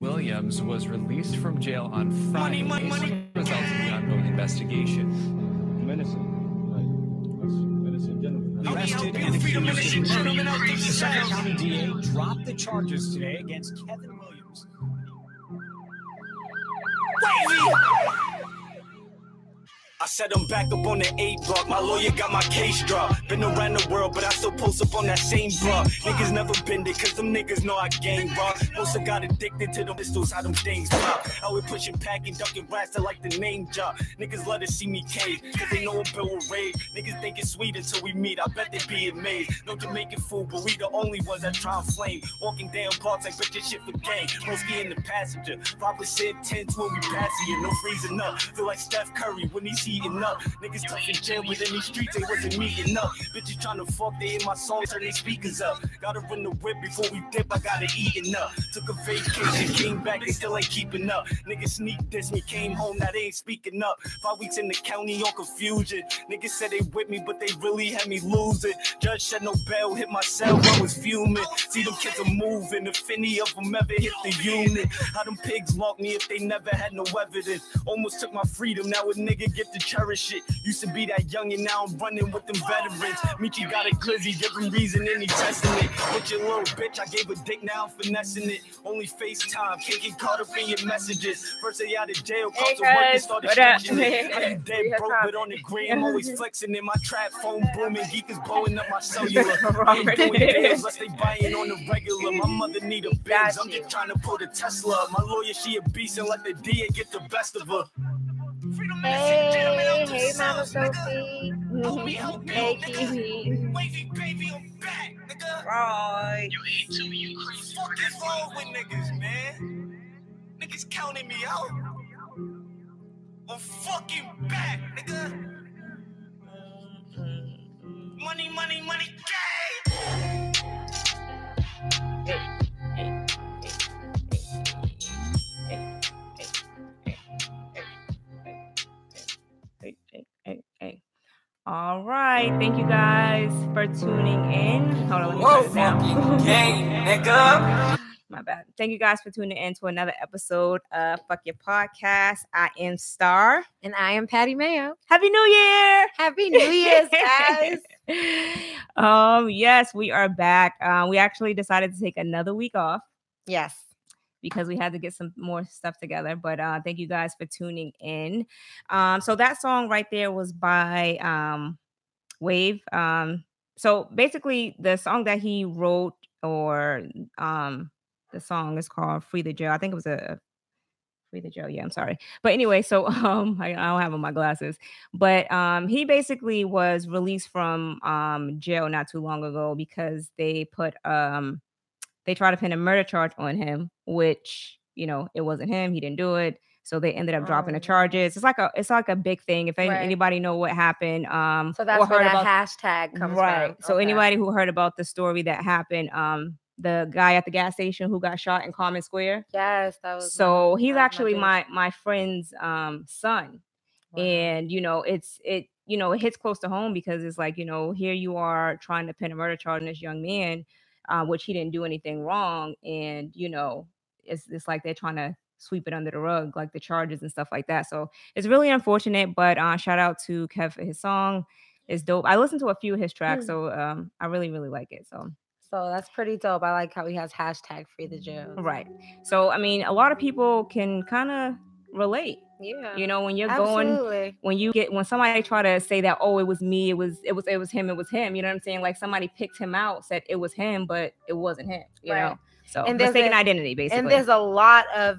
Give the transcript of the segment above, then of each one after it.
Williams was released from jail on Friday. Money, money, money. Results of the ongoing investigation. I'm innocent. I'm innocent gentleman. Arrested and accused of. The Suffolk County DA dropped the charges today against Kevin Williams. I said I'm back up on the eight block. My lawyer got my case dropped. Been around the world, but I still post up on that same block. Niggas never been there, cause them niggas know I gang rock. Most got addicted to the pistols, how them things pop. We pushing pack and ducking rats, I like the name drop. Niggas love to see me cave, cause they know a bill will rage. Niggas think it's sweet until we meet, I bet they be amazed. No Jamaican food, but we the only ones that try and flame. Walking down parks like bitch, this shit for gang. Broski in the passenger. Papa said 10 when we passing you, no freezing up. Feel like Steph Curry when he heating up. Niggas tough in jail, but in these streets they wasn't meeting up. Bitches trying to fuck, they hear my songs, turn their speakers up. Gotta run the whip before we dip, I gotta eating up. Took a vacation, came back, they still ain't keeping up. Niggas sneak this me, came home, now they ain't speaking up. Five weeks in the county on confusion. Niggas said they with me, but they really had me losing. Judge said no bail, hit my cell, I was fuming. See them kids are moving, if any of them ever hit the unit. How them pigs lock me if they never had no evidence. Almost took my freedom, now a nigga get the cherish it. Used to be that young and now I'm running with them veterans. Michi got a glizzy, different reason and he testing it. With your little bitch, I gave a dick, now I'm finessing it. Only FaceTime, can't get caught up in your messages. First day out of jail, caught to work and started stretching it. How you dead broke, but on the gram, always flexing in my trap phone booming. Geek is blowing up my cellular. I ain't doing deals unless they buying on the regular. My mother need a Benz, I'm just trying to put a Tesla. My lawyer, she a beast and let the DA get the best of her. Hey, hey, Mama Sophie. hey, Kiwi. Right. You ain't too, you crazy. Fuck is wrong with niggas, man? Niggas counting me out. I'm fucking back, nigga. Money, money, money, gang. All right. Thank you guys for tuning in. Hold on, let me Whoa, turn fucking gang, nigga. My bad. Thank you guys for tuning in to another episode of Fuck Your Podcast. I am Star. And I am Patty Mayo. Happy New Year! Happy New Year's, guys. um, yes, we are back. Um, we actually decided to take another week off yes. Because we had to get some more stuff together. But uh, thank you guys for tuning in. Um, so that song right there was by um, Wave. Um, so basically, the song that he wrote, or um, the song is called "Free the Jail." I think it was a Free the Jail. Yeah, I'm sorry. But anyway, so um I, I don't have on my glasses. But um he basically was released from um jail not too long ago because they put um they try to pin a murder charge on him, which you know it wasn't him. He didn't do it. So they ended up dropping the Oh. charges. It's like a it's like a big thing. If Right. anybody know what happened, um, So that's where that about hashtag comes right. from. So Okay. anybody who heard about the story that happened, um, the guy at the gas station who got shot in Codman Square. Yes, that was. So my, he's actually big- my my friend's um son, Wow. and you know it's it you know it hits close to home because it's like you know here you are trying to pin a murder charge on this young man, uh, which he didn't do anything wrong, and you know it's it's like they're trying to sweep it under the rug like the charges and stuff like that. So it's really unfortunate, but uh, shout out to Kev for his song. It's dope. I listened to a few of his tracks, Mm. so um, I really really like it. So So that's pretty dope. I like how he has hashtag free the jail. right. So I mean, a lot of people can kind of relate. Yeah. You know, when you're going when you get when somebody try to say that oh it was me it was it was it was him it was him you know what i'm saying? Like somebody picked him out said it was him but it wasn't him you Right. know? So And there's mistaken a- identity basically. And there's a lot of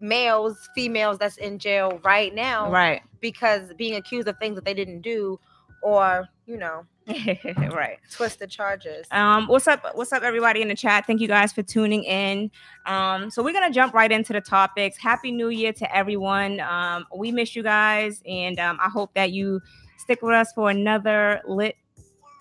males, females that's in jail right now right. because being accused of things that they didn't do or, you know, right twisted charges. um what's up what's up everybody in the chat thank you guys for tuning in um so we're gonna jump right into the topics happy new year to everyone um we miss you guys and um i hope that you stick with us for another lit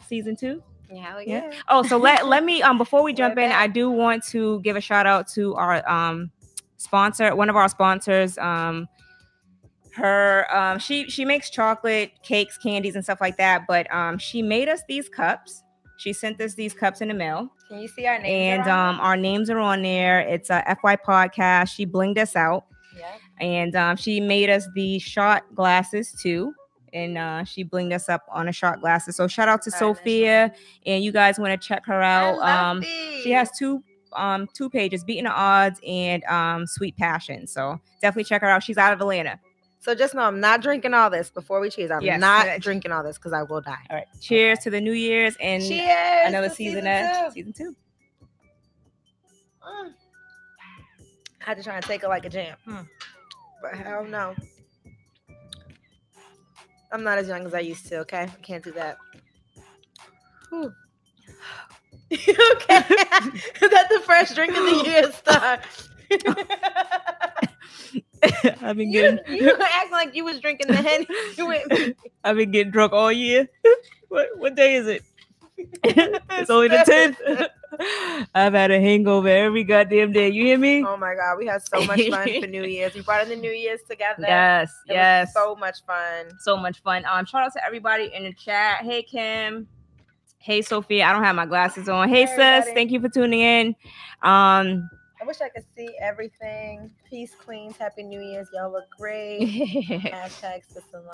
season two yeah, yeah. yeah. Oh, so let let me um before we jump in, I do want to give a shout out to our um sponsor, one of our sponsors. Um her um she she makes chocolate cakes, candies, and stuff like that. But um she made us these cups. She sent us these cups in the mail, Can you see our names? and um, our names are on there. It's a FY podcast. She blinged us out, yeah. and um, she made us the shot glasses too. And uh, she blinged us up on a shot glasses. So shout out to Sophia, and you guys want to check her out. Um, she has two um two pages, beating the odds and um sweet passion. So definitely check her out. She's out of Atlanta. So just know I'm not drinking all this before we cheers. I'm Yes. not drinking all this because I will die. All right. Cheers to the New Year's and Cheers. another season, two. at season two. Mm. I had to try and take it like a jam. Hmm. But hell no. I'm not as young as I used to, okay? I can't do that. Okay. Is that the first drink of the year start? I've been you, getting you acting like you was drinking the went, I've been getting drunk all year. what what day is it? it's only the tenth. I've had a hangover every goddamn day. You hear me? oh my god, we had so much fun for New Year's. We brought in the New Year's together. Yes, It yes. so much fun. so much fun. Um, shout out to everybody in the chat. Hey Kim. Hey Sophia. I don't have my glasses on. Hey Hey, sis. everybody. Thank you for tuning in. Um I wish I could see everything. Peace, queens. Happy New Year's. Y'all look great. Hashtag sister-in-law.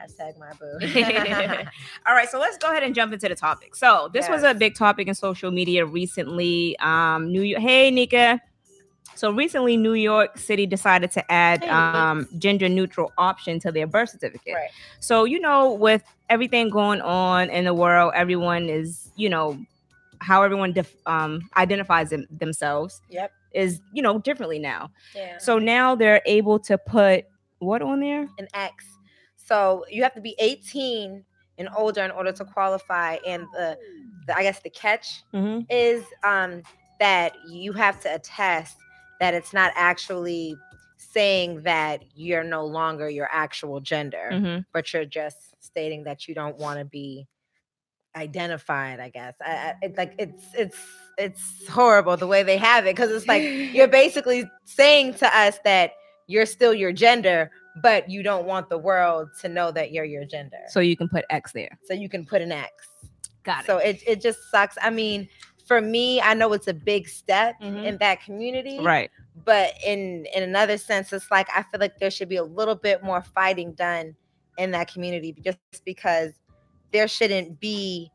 Hashtag my boo. All right, so let's go ahead and jump into the topic. So this was a big topic in social media recently. Um, New York. Hey, Nika. So recently, New York City decided to add um, gender neutral option to their birth certificate. right. So you know, with everything going on in the world, everyone is, you know, how everyone def- um, identifies them- themselves Yep. is, you know, differently now. Yeah. So now they're able to put what on there? an X. So you have to be 18 and older in order to qualify. And the, the I guess the catch Mm-hmm. is um that you have to attest that it's not actually saying that you're no longer your actual gender, Mm-hmm. but you're just stating that you don't want to be identified. I guess I, I, it, like it's it's it's horrible the way they have it because it's like you're basically saying to us that you're still your gender, but you don't want the world to know that you're your gender. So you can put X there. So you can put an X. Got it. So it, it just sucks. I mean, for me, I know it's a big step Mhm. in that community. right. But in in another sense, it's like I feel like there should be a little bit more fighting done in that community just because there shouldn't be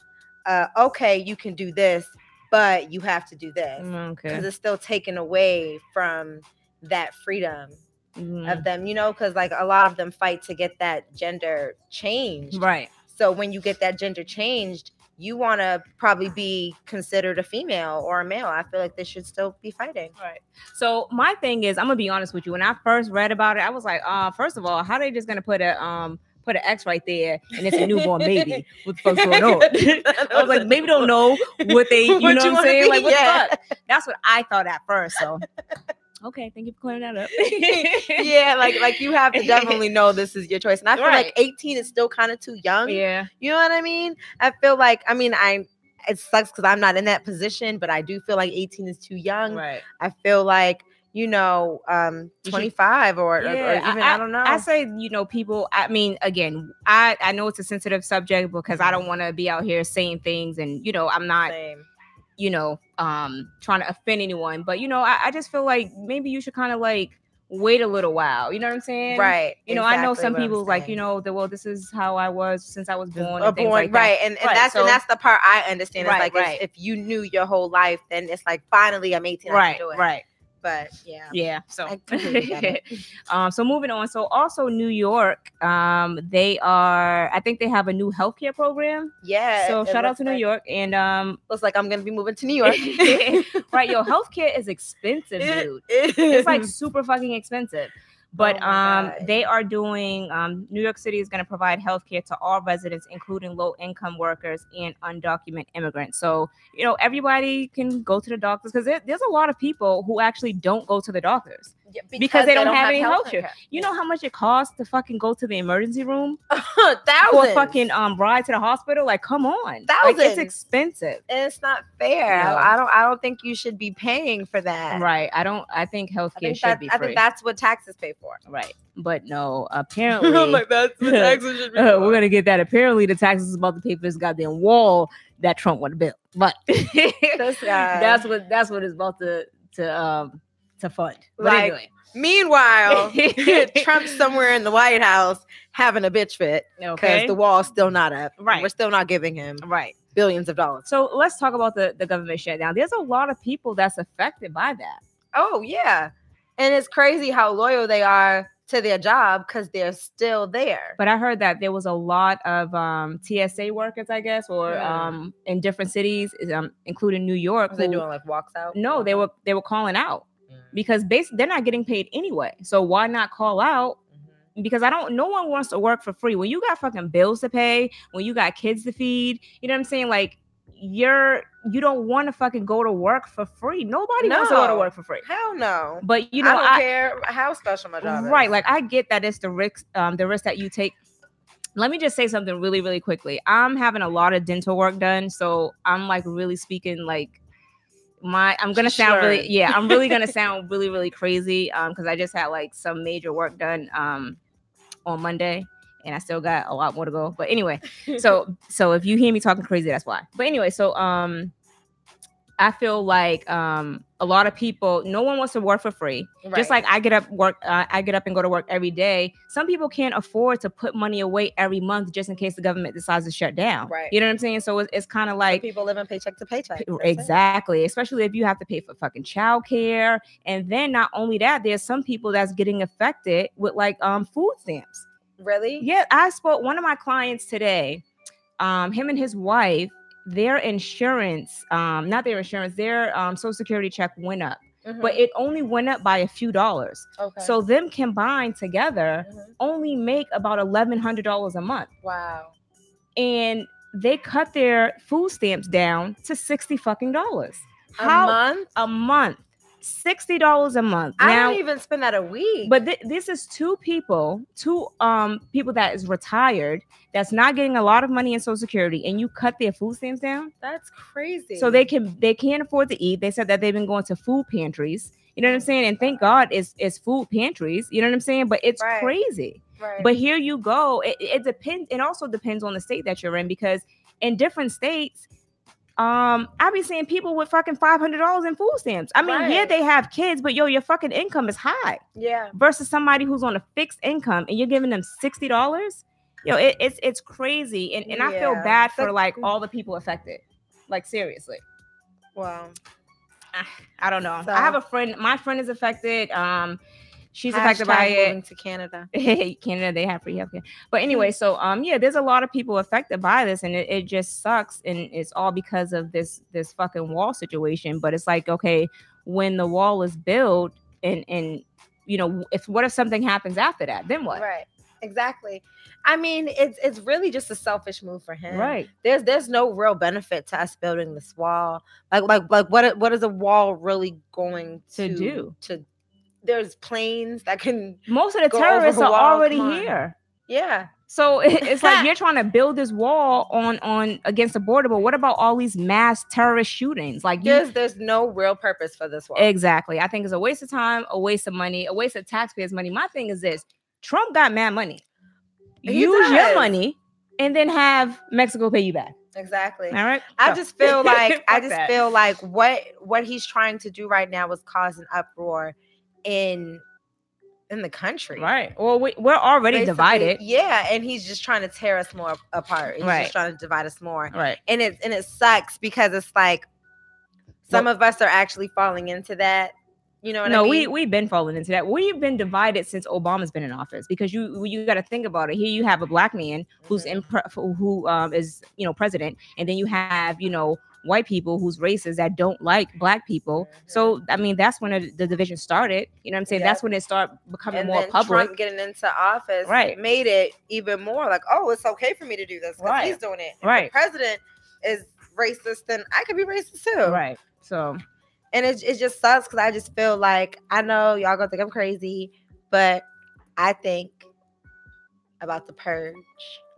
uh okay, you can do this, but you have to do this. Okay. Because it's still taken away from that freedom Mhm. of them, you know, because like a lot of them fight to get that gender changed. Right. So when you get that gender changed, you want to probably be considered a female or a male. I feel like they should still be fighting. Right. So my thing is, I'm gonna be honest with you. When I first read about it, I was like, uh, first of all, how are they just gonna put a um put an X right there and it's a newborn baby? What the fuck's going on? I was like, maybe don't know what they, you What know you what I'm saying? be, Like, what yeah. the fuck? That's what I thought at first. So, okay, thank you for clearing that up. yeah, like like you have to definitely know this is your choice. And I feel Right. like 18 is still kind of too young. yeah. You know what I mean? I feel like I mean I it sucks because I'm not in that position, but I do feel like 18 is too young. Right. I feel like you know, um, You 25 or, or- or even I, don't know. I say, you know, people. I mean, again, I I know it's a sensitive subject because I don't want to be out here saying things, and you know, I'm not, Same. you know, um, trying to offend anyone. But you know, I, I just feel like maybe you should kind of like wait a little while. You know what I'm saying? Right. You know, I know some people like, you know, that well, this is how I was since I was born, and born- like that. right, and, and Right, that's so- and that's the part I understand. It's Right, like if- right. if, you knew your whole life, then it's like finally I'm 18. I Right, can do it. right. But yeah, Yeah. So I completely get it. um, so moving on. So also New York, um, they are I think they have a new healthcare program. yeah. so shout out to New York. And um Looks like I'm gonna be moving to New York. right, yo, healthcare is expensive, dude. It's like super fucking expensive. But Oh um, they are doing. Um, New York City is going to provide health care to all residents, including low-income workers and undocumented immigrants. So you know everybody can go to the doctors because there, there's a lot of people who actually don't go to the doctors. Yeah, because they don't have any health care. care. You know how much it costs to fucking go to the emergency room Thousands. for fucking um ride to the hospital? Like, come on, like it's expensive. And it's not fair. No. I don't. I don't think you should be paying for that. Right. I don't. I think I healthcare think, should that, be I think that's what taxes pay for. right. But no, apparently. like, that's what taxes should Uh, we're gonna get that. Apparently, the taxes is about to pay for this goddamn wall that Trump to build. But that's what that's what is about to to um to fund. But Like, anyway, Meanwhile, Trump's somewhere in the White House having a bitch fit because okay, the wall's still not up. Right. We're still not giving him right. billions of dollars. So let's talk about the the government shutdown. There's a lot of people that's affected by that. Oh yeah, and it's crazy how loyal they are to their job because they're still there. But I heard that there was a lot of um, TSA workers, I guess, or Mm. um, in different cities, um, including New York. Was they who- doing like walks out? no, they were they were calling out. Because basically they're not getting paid anyway. So why not call out? Mhm. Because I don't. No one wants to work for free when you got fucking bills to pay, when you got kids to feed. You know what I'm saying? Like you're you don't want to fucking go to work for free. Nobody wants to go to work for free. Hell no. But you know, I don't I, care how special my job is. right? Like I get that it's the risk, um, the risk that you take. Let me just say something really, really quickly. I'm having a lot of dental work done, so I'm like really speaking like my. I'm gonna sound really, yeah, I'm really gonna sound really, really crazy. Um, because I just had like some major work done um on Monday, and I still got a lot more to go. But anyway, so so if you hear me talking crazy, that's why. But anyway, so um. I feel like um, a lot of people, no one wants to work for free. right. Just like I get up work, uh, I get up and go to work every day. Some people can't afford to put money away every month just in case the government decides to shut down. Right. You know what I'm saying? So it's, it's kind of like people living paycheck to paycheck. That's it. Exactly, especially if you have to pay for fucking childcare, and then not only that, there's some people that's getting affected with like um food stamps. Really? Yeah, I spoke one of my clients today. Um, him and his wife, their insurance, um, not their insurance, their um social security check went up, Mhm. but it only went up by a few dollars. okay. So them combined together Mhm. only make about eleven hundred dollars a month, wow. and they cut their food stamps down to sixty fucking dollars. A How month? a month? Sixty dollars a month. I now, don't even spend that a week. but thi- this is two people, two um people that is retired that's not getting a lot of money in Social Security, and you cut their food stamps down, that's crazy. so they can they can't afford to eat. They said that they've been going to food pantries. You know what I'm saying? And thank God it's it's food pantries. You know what I'm saying? But it's Right. crazy. right. But here you go. It, it depends. It also depends on the state that you're in because in different states, um, I be seeing people with fucking five hundred dollars in food stamps. I mean, yeah, they have kids, but yo, your fucking income is high yeah. versus somebody who's on a fixed income and you're giving them sixty dollars. Yo, it, it's it's crazy, and and I feel bad for like all the people affected. Like seriously. Wow. I don't know. So- I have a friend. My friend is affected. Um, she's Hashtag affected by it. moving to Canada. Canada, they have free healthcare. But anyway, so um, yeah, there's a lot of people affected by this, and it, it just sucks, and it's all because of this this fucking wall situation. But it's like, okay, when the wall is built, and and you know, if what if something happens after that, then what? Right. Exactly. I mean, it's it's really just a selfish move for him. Right. There's there's no real benefit to us building this wall. Like like like what what is a wall really going To to do. To there's planes that can Most of the terrorists are already here. yeah. So it- it's like you're trying to build this wall on on against the border, but what about all these mass terrorist shootings? Like you, There's there's no real purpose for this wall. Exactly. I think it's a waste of time, a waste of money, a waste of taxpayers' money. My thing is this Trump got mad money. He Use your money and then have Mexico pay you back. exactly. All right. I So- just feel like I just that. feel like what what he's trying to do right now is cause an uproar in in the country. right. Well, we, we're already Basically, divided. Yeah, and he's just trying to tear us more apart. He's Right. just trying to divide us more. Right. And it and it sucks because it's like some of us are actually falling into that. You know what no, I mean? we we've been falling into that. We've been divided since Obama's been in office because you you got to think about it. Here you have a black man who's Mhm. in pre- who um is you know president, and then you have you know white people who's racist that don't like black people. So I mean that's when the, the division started. You know what I'm saying? Yep. That's when it started becoming and more then public. Trump getting into office Right. made it even more like, oh, it's okay for me to do this because Right. he's doing it. If Right. The president is racist, then I could be racist too. Right. So and it, it just sucks because I just feel like I know y'all gonna think I'm crazy, but I think about the purge.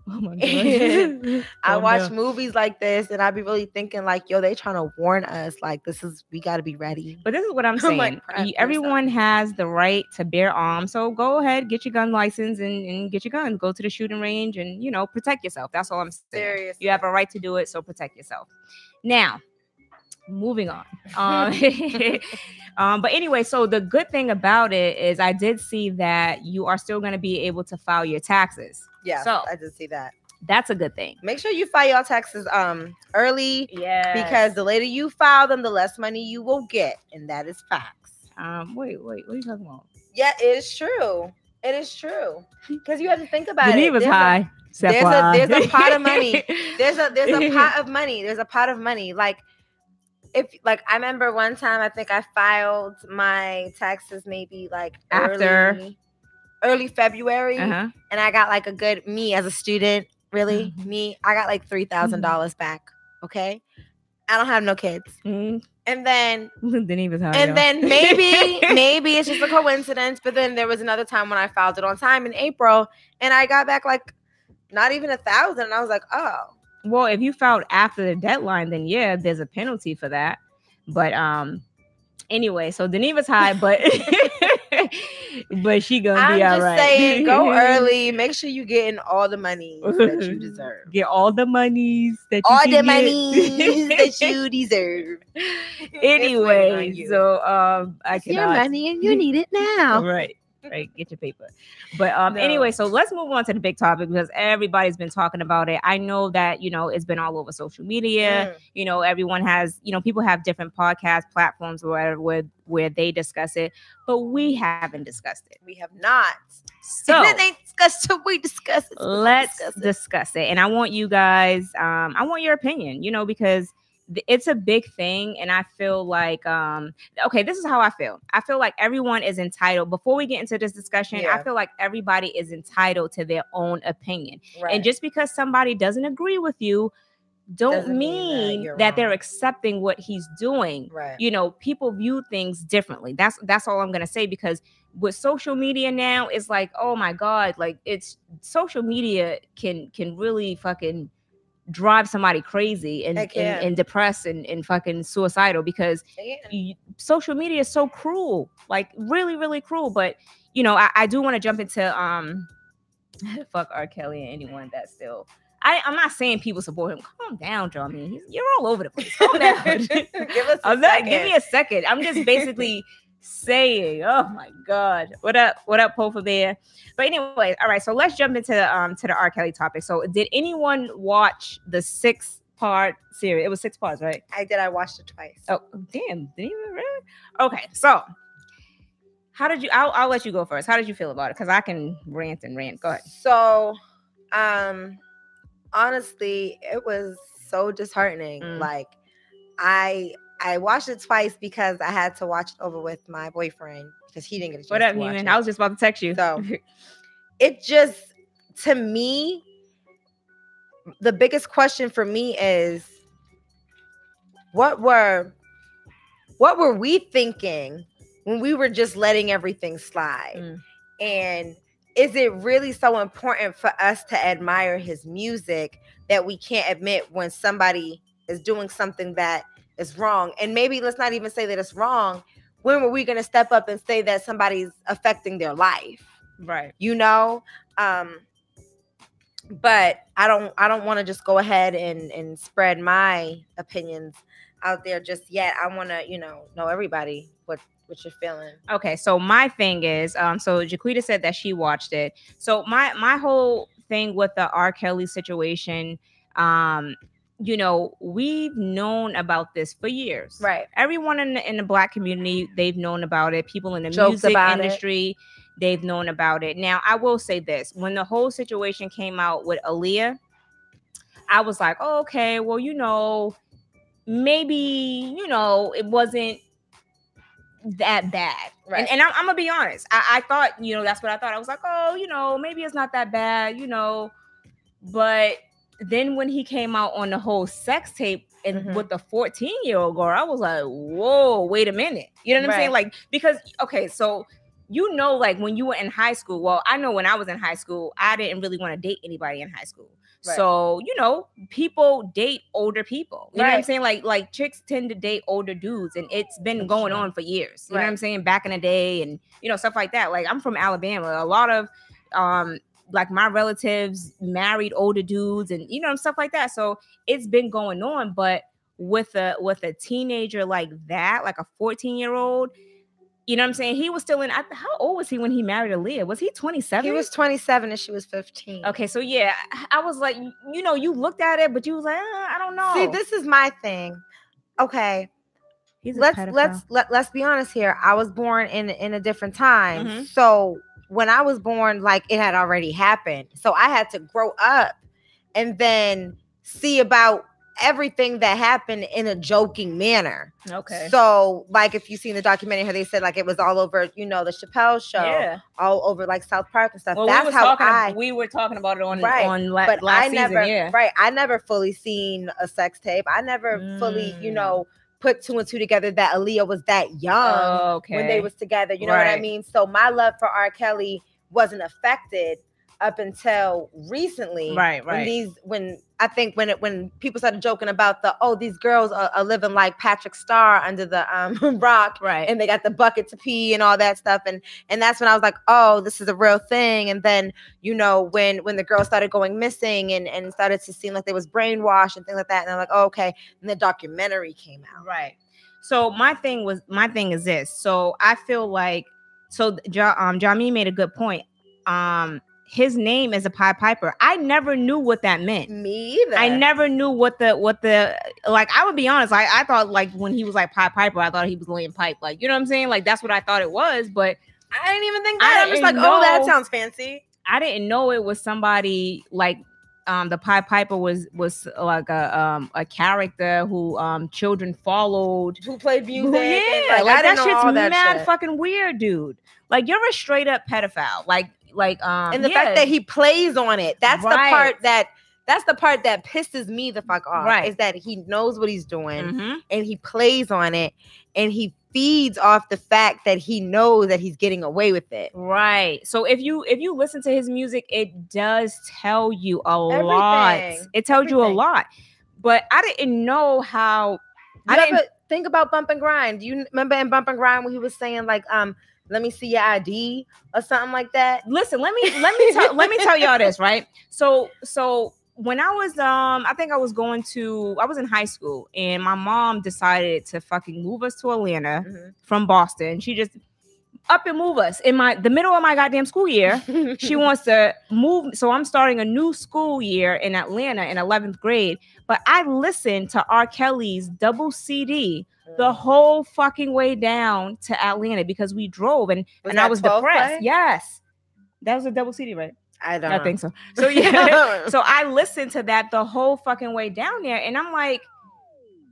Oh my I Calm watch down. movies like this and I'd be really thinking like, yo, they trying to warn us. Like this is we gotta be ready. But this is what I'm saying. like, prep Y- for Everyone has the right to bear arms. So go ahead, get your gun license and, and get your gun. Go to the shooting range and you know protect yourself. That's all I'm saying. Seriously. You have a right to do it, so protect yourself. Now, moving on. Um, um, but anyway, so the good thing about it is I did see that you are still going to be able to file your taxes. Yeah, So- I did see that. That's a good thing. Make sure you file your taxes um early Yeah. because the later you file them, the less money you will get, and that is facts. um, wait, wait, what are you talking about? Yeah, it is true. It is true because you have to think about The it. was There's a- high. there's a- there's a pot of money. money. there's a there's a pot of money. There's a pot of money. Like if like I remember one time I think I filed my taxes maybe like After. early, early February uh-huh. and I got like a good me as a student, really, Mhm. me, I got like three thousand dollars back. Okay. I don't have no kids. Mm, And then was high. and y'all. then maybe maybe it's just a coincidence, but then there was another time when I filed it on time in April and I got back like not even a thousand. And I was like, oh, Well, if you filed after the deadline, then yeah, there's a penalty for that. But um, anyway, so Deneva's high, but but she gonna I'm be all just right. saying, go early. Make sure you getting all the money that you deserve. Get all the monies that you deserve. All can the get. money that you deserve. anyway, so um, I it's your money and you need it now. right right get your paper but um No. anyway so let's move on to the big topic because everybody's been talking about it i know that you know it's been all over social media Mm. you know everyone has you know people have different podcast platforms or whatever where, where they discuss it but we haven't discussed it We have not. so it ain't discussed till we discuss it. so let's discuss it. discuss it and i want you guys um i want your opinion you know because it's a big thing and i feel like um okay this is how i feel i feel like everyone is entitled before we get into this discussion Yeah. i feel like everybody is entitled to their own opinion Right. and just because somebody doesn't agree with you don't Doesn't mean that mean you're that they're accepting what he's doing right. you know people view things differently that's that's all i'm gonna say because with social media now it's like oh my god like it's social media can can really fucking drive somebody crazy and and, and depressed and, and fucking suicidal because you, social media is so cruel like really really cruel but you know i, I do want to jump into um fuck r kelly and anyone that's still I, I'm not saying people support him. Calm down, John. You're all over the place. Calm down. Give us a I'm not, second. give me a second. I'm just basically saying, oh my god, what up, what up, Pofa Bear? But anyway, all right. So let's jump into the um to the R. Kelly topic. So did anyone watch the six part series? It was six parts, right? I did. I watched it twice. Oh damn, Didn't even really? Okay, so how did you? I'll, I'll let you go first. How did you feel about it? Because I can rant and rant. Go ahead. So, um, honestly, it was so disheartening. Mm. Like, I I watched it twice because I had to watch it over with my boyfriend because he didn't get a chance What up, to watch Neiman? it. I was just about to text you. So- it just to me the biggest question for me is what were what were we thinking when we were just letting everything slide Mm. and is it really so important for us to admire his music that we can't admit when somebody is doing something that is wrong and maybe let's not even say that it's wrong when were we going to step up and say that somebody's affecting their life right. you know um but i don't i don't want to just go ahead and and spread my opinions out there just yet i want to you know know everybody what what you're feeling Okay, so my thing is, um, so Jaquita said that she watched it. So my my whole thing with the R. Kelly situation, um, you know, we've known about this for years. right Everyone in the, in the black community, they've known about it. People in the Jokes music about it. industry, they've known about it. Now, I will say this: when the whole situation came out with Aaliyah, I was like, oh, okay, well, you know, maybe you know, it wasn't that bad. Right. And, and I'm, I'm gonna be honest. I, I thought, you know, that's what I thought. I was like, oh, you know, maybe it's not that bad, you know. But then when he came out on the whole sex tape and Mhm. with the 14 year old girl, I was like, whoa, wait a minute. You know what I'm saying? Like, because okay, so you know, like when you were in high school, well, I know when I was in high school, I didn't really want to date anybody in high school. Right. So, you know, people date older people. You know what I'm saying? Like, like chicks tend to date older dudes, and it's been going on for years. You know what I'm saying? Back in the day, and you know, stuff like that. Like, I'm from Alabama. A lot of um like my relatives married older dudes and you know stuff like that. So it's been going on, but with a with a teenager like that, like a 14 year old, you know what I'm saying? He was still in. I, how old was he when he married Aaliyah? Was he 27? He was 27 and she was 15. Okay, so yeah, I was like, you know, you looked at it, but you was like, "Uh, I don't know. See, this is my thing. Okay, let's pedophile. let's let, let's be honest here. I was born in in a different time. Mhm. So when I was born, like it had already happened. So I had to grow up and then see about everything that happened in a joking manner. okay. So, like if you seen the documentary, how they said like it was all over, you know, the Chappelle show, yeah. all over like South Park and stuff. Well, we That's was how. I. we were talking about it on Right, on la- but last I season. never, yeah. right? I never fully seen a sex tape. I never fully, you Mm. know, put two and two together that Aaliyah was that young okay. when they was together. You know what I mean? So my love for R. Kelly wasn't affected up until recently. right, When right. these, when I think when it when people started joking about the oh these girls are, are living like Patrick Star under the um rock right. and they got the bucket to pee and all that stuff and and that's when I was like oh this is a real thing and then you know when when the girls started going missing and and started to seem like they was brainwashed and things like that and I'm like oh, okay and the documentary came out Right. So my thing was my thing is this. So I feel like so um Jami made a good point. Um his name is a Pied Piper. I never knew what that meant. me either I never knew what the what the like I would be honest, I, I thought like when he was like Pied Piper, I thought he was laying pipe. Like, you know what I'm saying? Like that's what I thought it was, but I didn't even think that I'm just like didn't oh that sounds fancy I didn't know it was somebody like um the Pied Piper was was like a um a character who um children followed who played music Well, and, yeah, like, like, I that know shit's all that mad shit. fucking weird, dude. Like you're a straight up pedophile. Like like um and the yeah. fact that he plays on it that's the part that that's the part that pisses me the fuck off Right. is that he knows what he's doing Mhm. and he plays on it and he feeds off the fact that he knows that he's getting away with it Right. So if you if you listen to his music, it does tell you a lot. It tells you a lot. But I didn't know how I I didn't think about bump and grind. Do you remember in bump and grind when he was saying like, um, let me see your ID or something like that? listen let me let me tell let me tell y'all this right? So so when i was um i think i was going to i was in high school and my mom decided to fucking move us to atlanta Mhm. from boston. She just up and move us. In my the middle of my goddamn school year she wants to move so i'm starting a new school year in atlanta in 11th grade. But i listened to r. Kelly's double cd the mm. whole fucking way down to atlanta because we drove and Was and i was depressed play? yes that was a double cd right I don't. i know. think so so yeah so i listened to that the whole fucking way down there and i'm like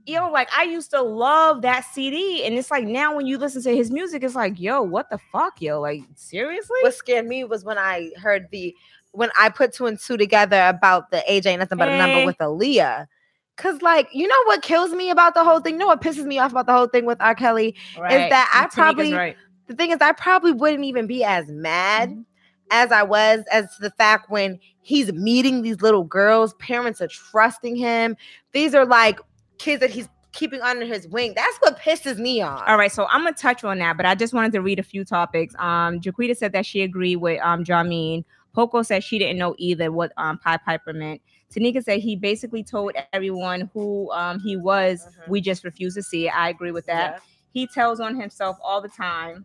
you know like i used to love that cd and it's like now when you listen to his music it's like yo what the fuck yo like seriously what scared me was when I heard the when I put two and two together about the AJ nothing but a number Hey. with Aaliyah. Cause like you know what kills me about the whole thing? You know what pisses me off about the whole thing with R. Kelly? right. that I probably- right. The thing is, I probably wouldn't even be as mad Mhm. as I was as to the fact when he's meeting these little girls, parents are trusting him. These are like kids that he's keeping under his wing. That's what pisses me off. All right, so I'm gonna touch on that, but I just wanted to read a few topics. Um, Jaquita said that she agreed with um Jameen. Poco said she didn't know either what um Pied Piper meant. Tanika said he basically told everyone who um he was. Mhm. We just refused to see it. I agree with that. He tells on himself all the time.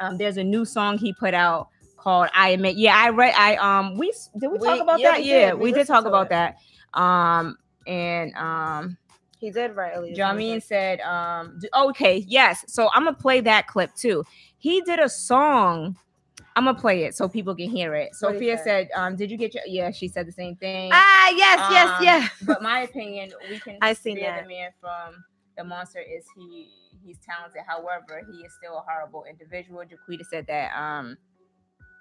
Um, there's a new song he put out called "I Admit." Yeah, I read. I um, we did we, We- talk about yeah, that? we yeah, did. we, We did talk about it. that. Um, and um, He did earlier. Jameen said, um, okay, yes. So I'm gonna play that clip too. He did a song. I'm gonna play it so people can hear it. What'd Sophia say? said, um, did you get your yeah, she said the same thing. Ah, yes, yes, Um, yes. But my opinion, we can I seen spare that. the man from the monster is he he's talented. However, he is still a horrible individual. Jaquita said that um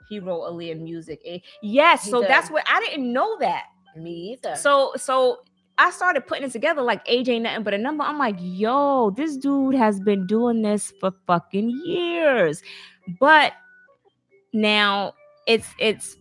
he wrote Aaliyah music. Eh, Yes, He so that's what I didn't know that. Me either. So so I started putting it together like AJ nothing but a number. I'm like, yo, this dude has been doing this for fucking years. But now it's it's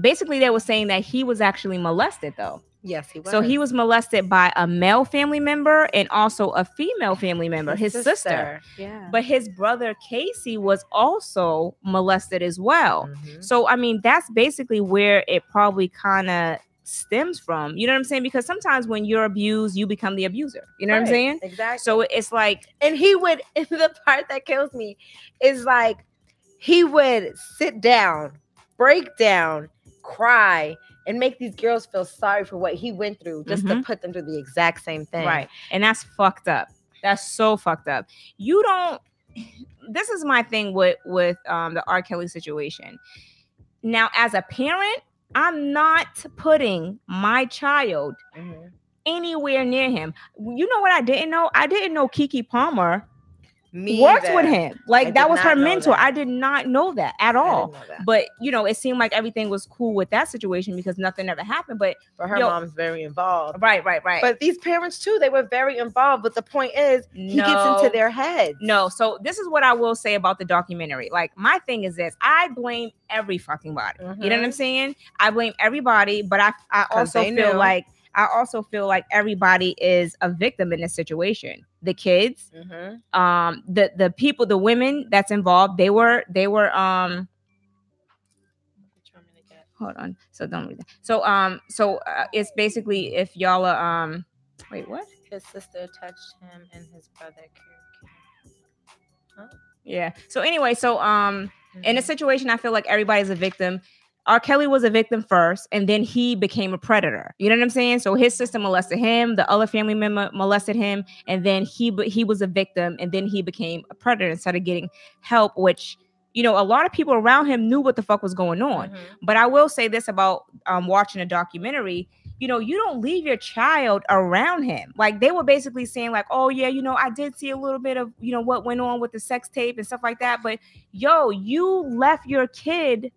basically they were saying that he was actually molested though. Yes, he was. So he was molested by a male family member and also a female family member, his, sister. Yeah. But his brother Casey was also molested as well. Mhm. So I mean, that's basically where it probably kind of stems from. You know what I'm saying? Because sometimes when you're abused, you become the abuser. You know what I'm saying? Exactly. So it's like, and he would the part that kills me is like he would sit down break down cry and make these girls feel sorry for what he went through just to Mhm. put them through the exact same thing right. And that's fucked up. That's so fucked up. You don't this is my thing with with um the R. Kelly situation. Now, as a parent, I'm not putting my child Mhm. anywhere near him. You know what I didn't know? I didn't know Kiki Palmer me worked with him. Like I that was her mentor. that. I did not know that at all. that. But you know, it seemed like everything was cool with that situation because nothing ever happened. But but her yo- mom's very involved right, right, right. but these parents too they were very involved but the point is he gets into their heads no, so this is what I will say about the documentary. Like my thing is this: I blame every fucking body. You know what I'm Mhm. saying? I blame everybody, but I I also feel knew. like I also feel like everybody is a victim in this situation. The kids, Mhm. um, the the people, the women that's involved, they were they were um hold on so don't read that so um so uh, it's basically if y'all are um wait what his sister touched him and his brother yeah so anyway so um in a Mhm. situation i feel like everybody's a victim R. Kelly was a victim first, and then he became a predator. You know what I'm saying? So his sister molested him, the other family member molested him, and then he he was a victim, and then he became a predator and started getting help. Which you know, a lot of people around him knew what the fuck was going on. Mhm. But I will say this about um, watching a documentary. You know, you don't leave your child around him. Like they were basically saying, like, "Oh yeah, you know, I did see a little bit of you know what went on with the sex tape and stuff like that." But yo, you left your kid.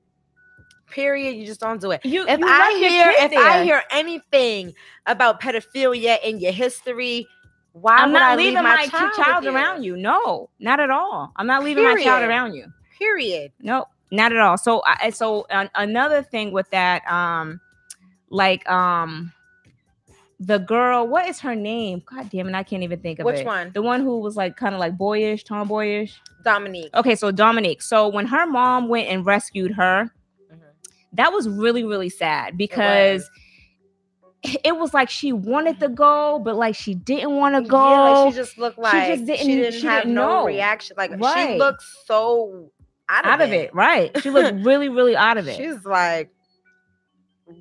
Period you just don't do it You if you I hear if I hear anything about pedophilia in your history, why I'm would not I leaving leave my, my, child, child, around you. No, not at all. I'm not leaving my child around you. Period. No, not at all. So, I so an, another thing with that, um, like um, the girl, what is her name? God damn it, I can't even think of Which it. one? The one who was like kind of like boyish, tomboyish. Dominique. Okay, so Dominique. So when her mom went and rescued her. That was really really sad because. It was like she wanted to go, but like she didn't want to go. Yeah, like she just looked like she, just didn't- didn't she have didn't no know. reaction. Like she looked so out of, out of it, right? She looked really, really out of it. She's like,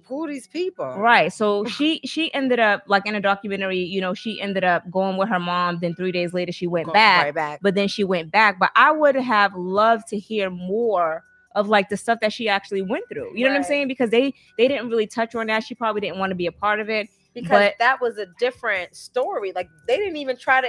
who are these people? Right. So she she ended up like in a documentary, you know, she ended up going with her mom. Then three days later she went Going back. right back. But then she went back. But I would have loved to hear more of like the stuff that she actually went through. You know what I'm saying? Because they they didn't really touch on that. She probably didn't want to be a part of it. because but- that was a different story. Like they didn't even try to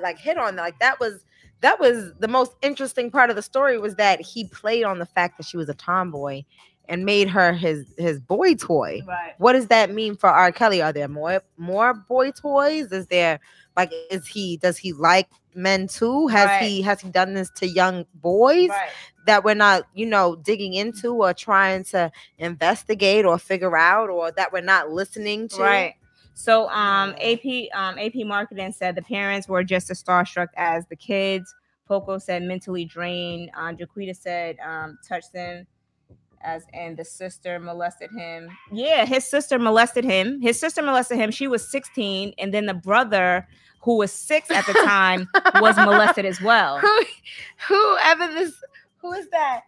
like hit on that. Like that was that was the most interesting part of the story was that he played on the fact that she was a tomboy and made her his his boy toy. Right. What does that mean for R. Kelly? Are there more more boy toys? Is there like is he does he like men too? Has Right. he has he done this to young boys Right. that we're not, you know, digging into or trying to investigate or figure out or that we're not listening to? Right. So um AP um AP marketing said the parents were just as starstruck as the kids. Poco said mentally drained. Uh, Jaquita said um touched them as and the sister molested him. Yeah, his sister molested him. His sister molested him. She was 16, and then the brother who was six at the time was molested as well. Who, whoever this, who is that?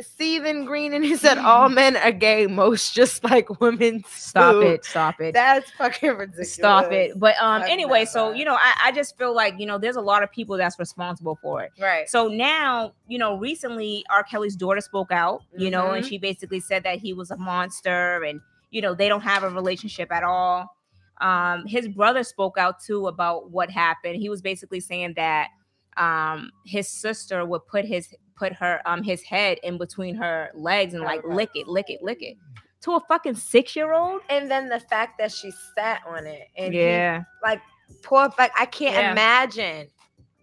Stephen Green, and he said all men are gay, most just like women. Stop too." it, stop it. That's fucking ridiculous. Stop it. But um Fuck anyway, so you know, I, I just feel like, you know, there's a lot of people that's responsible for it. Right. So now, you know, recently R. Kelly's daughter spoke out, you know, and Mhm. she basically said that he was a monster and, you know, they don't have a relationship at all. Um, his brother spoke out too about what happened. He was basically saying that um his sister would put his put her um his head in between her legs and Oh, like lick it, lick it, lick it. to a fucking six year old. And then the fact that she sat on it and he- Yeah, like poor like I can't Yeah. imagine.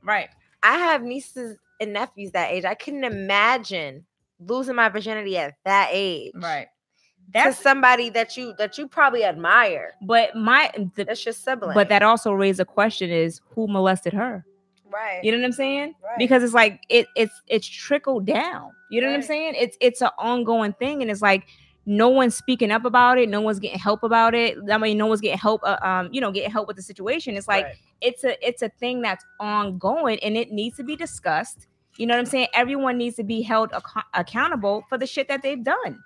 right. I have nieces and nephews that age. I couldn't imagine losing my virginity at that age. Right. To That's somebody that you that you probably admire. but my the, That's your sibling. but that also raised a question is who molested her? Right. You know what I'm saying? Right. Because it's like it it's it's trickled down. You know what I'm saying? It's it's an ongoing thing, and it's like no one's speaking up about it. No one's getting help about it. I mean, no one's getting help. Uh, um, you know, getting help with the situation. It's like Right. it's a it's a thing that's ongoing, and it needs to be discussed. You know what I'm saying? Everyone needs to be held ac- accountable for the shit that they've done.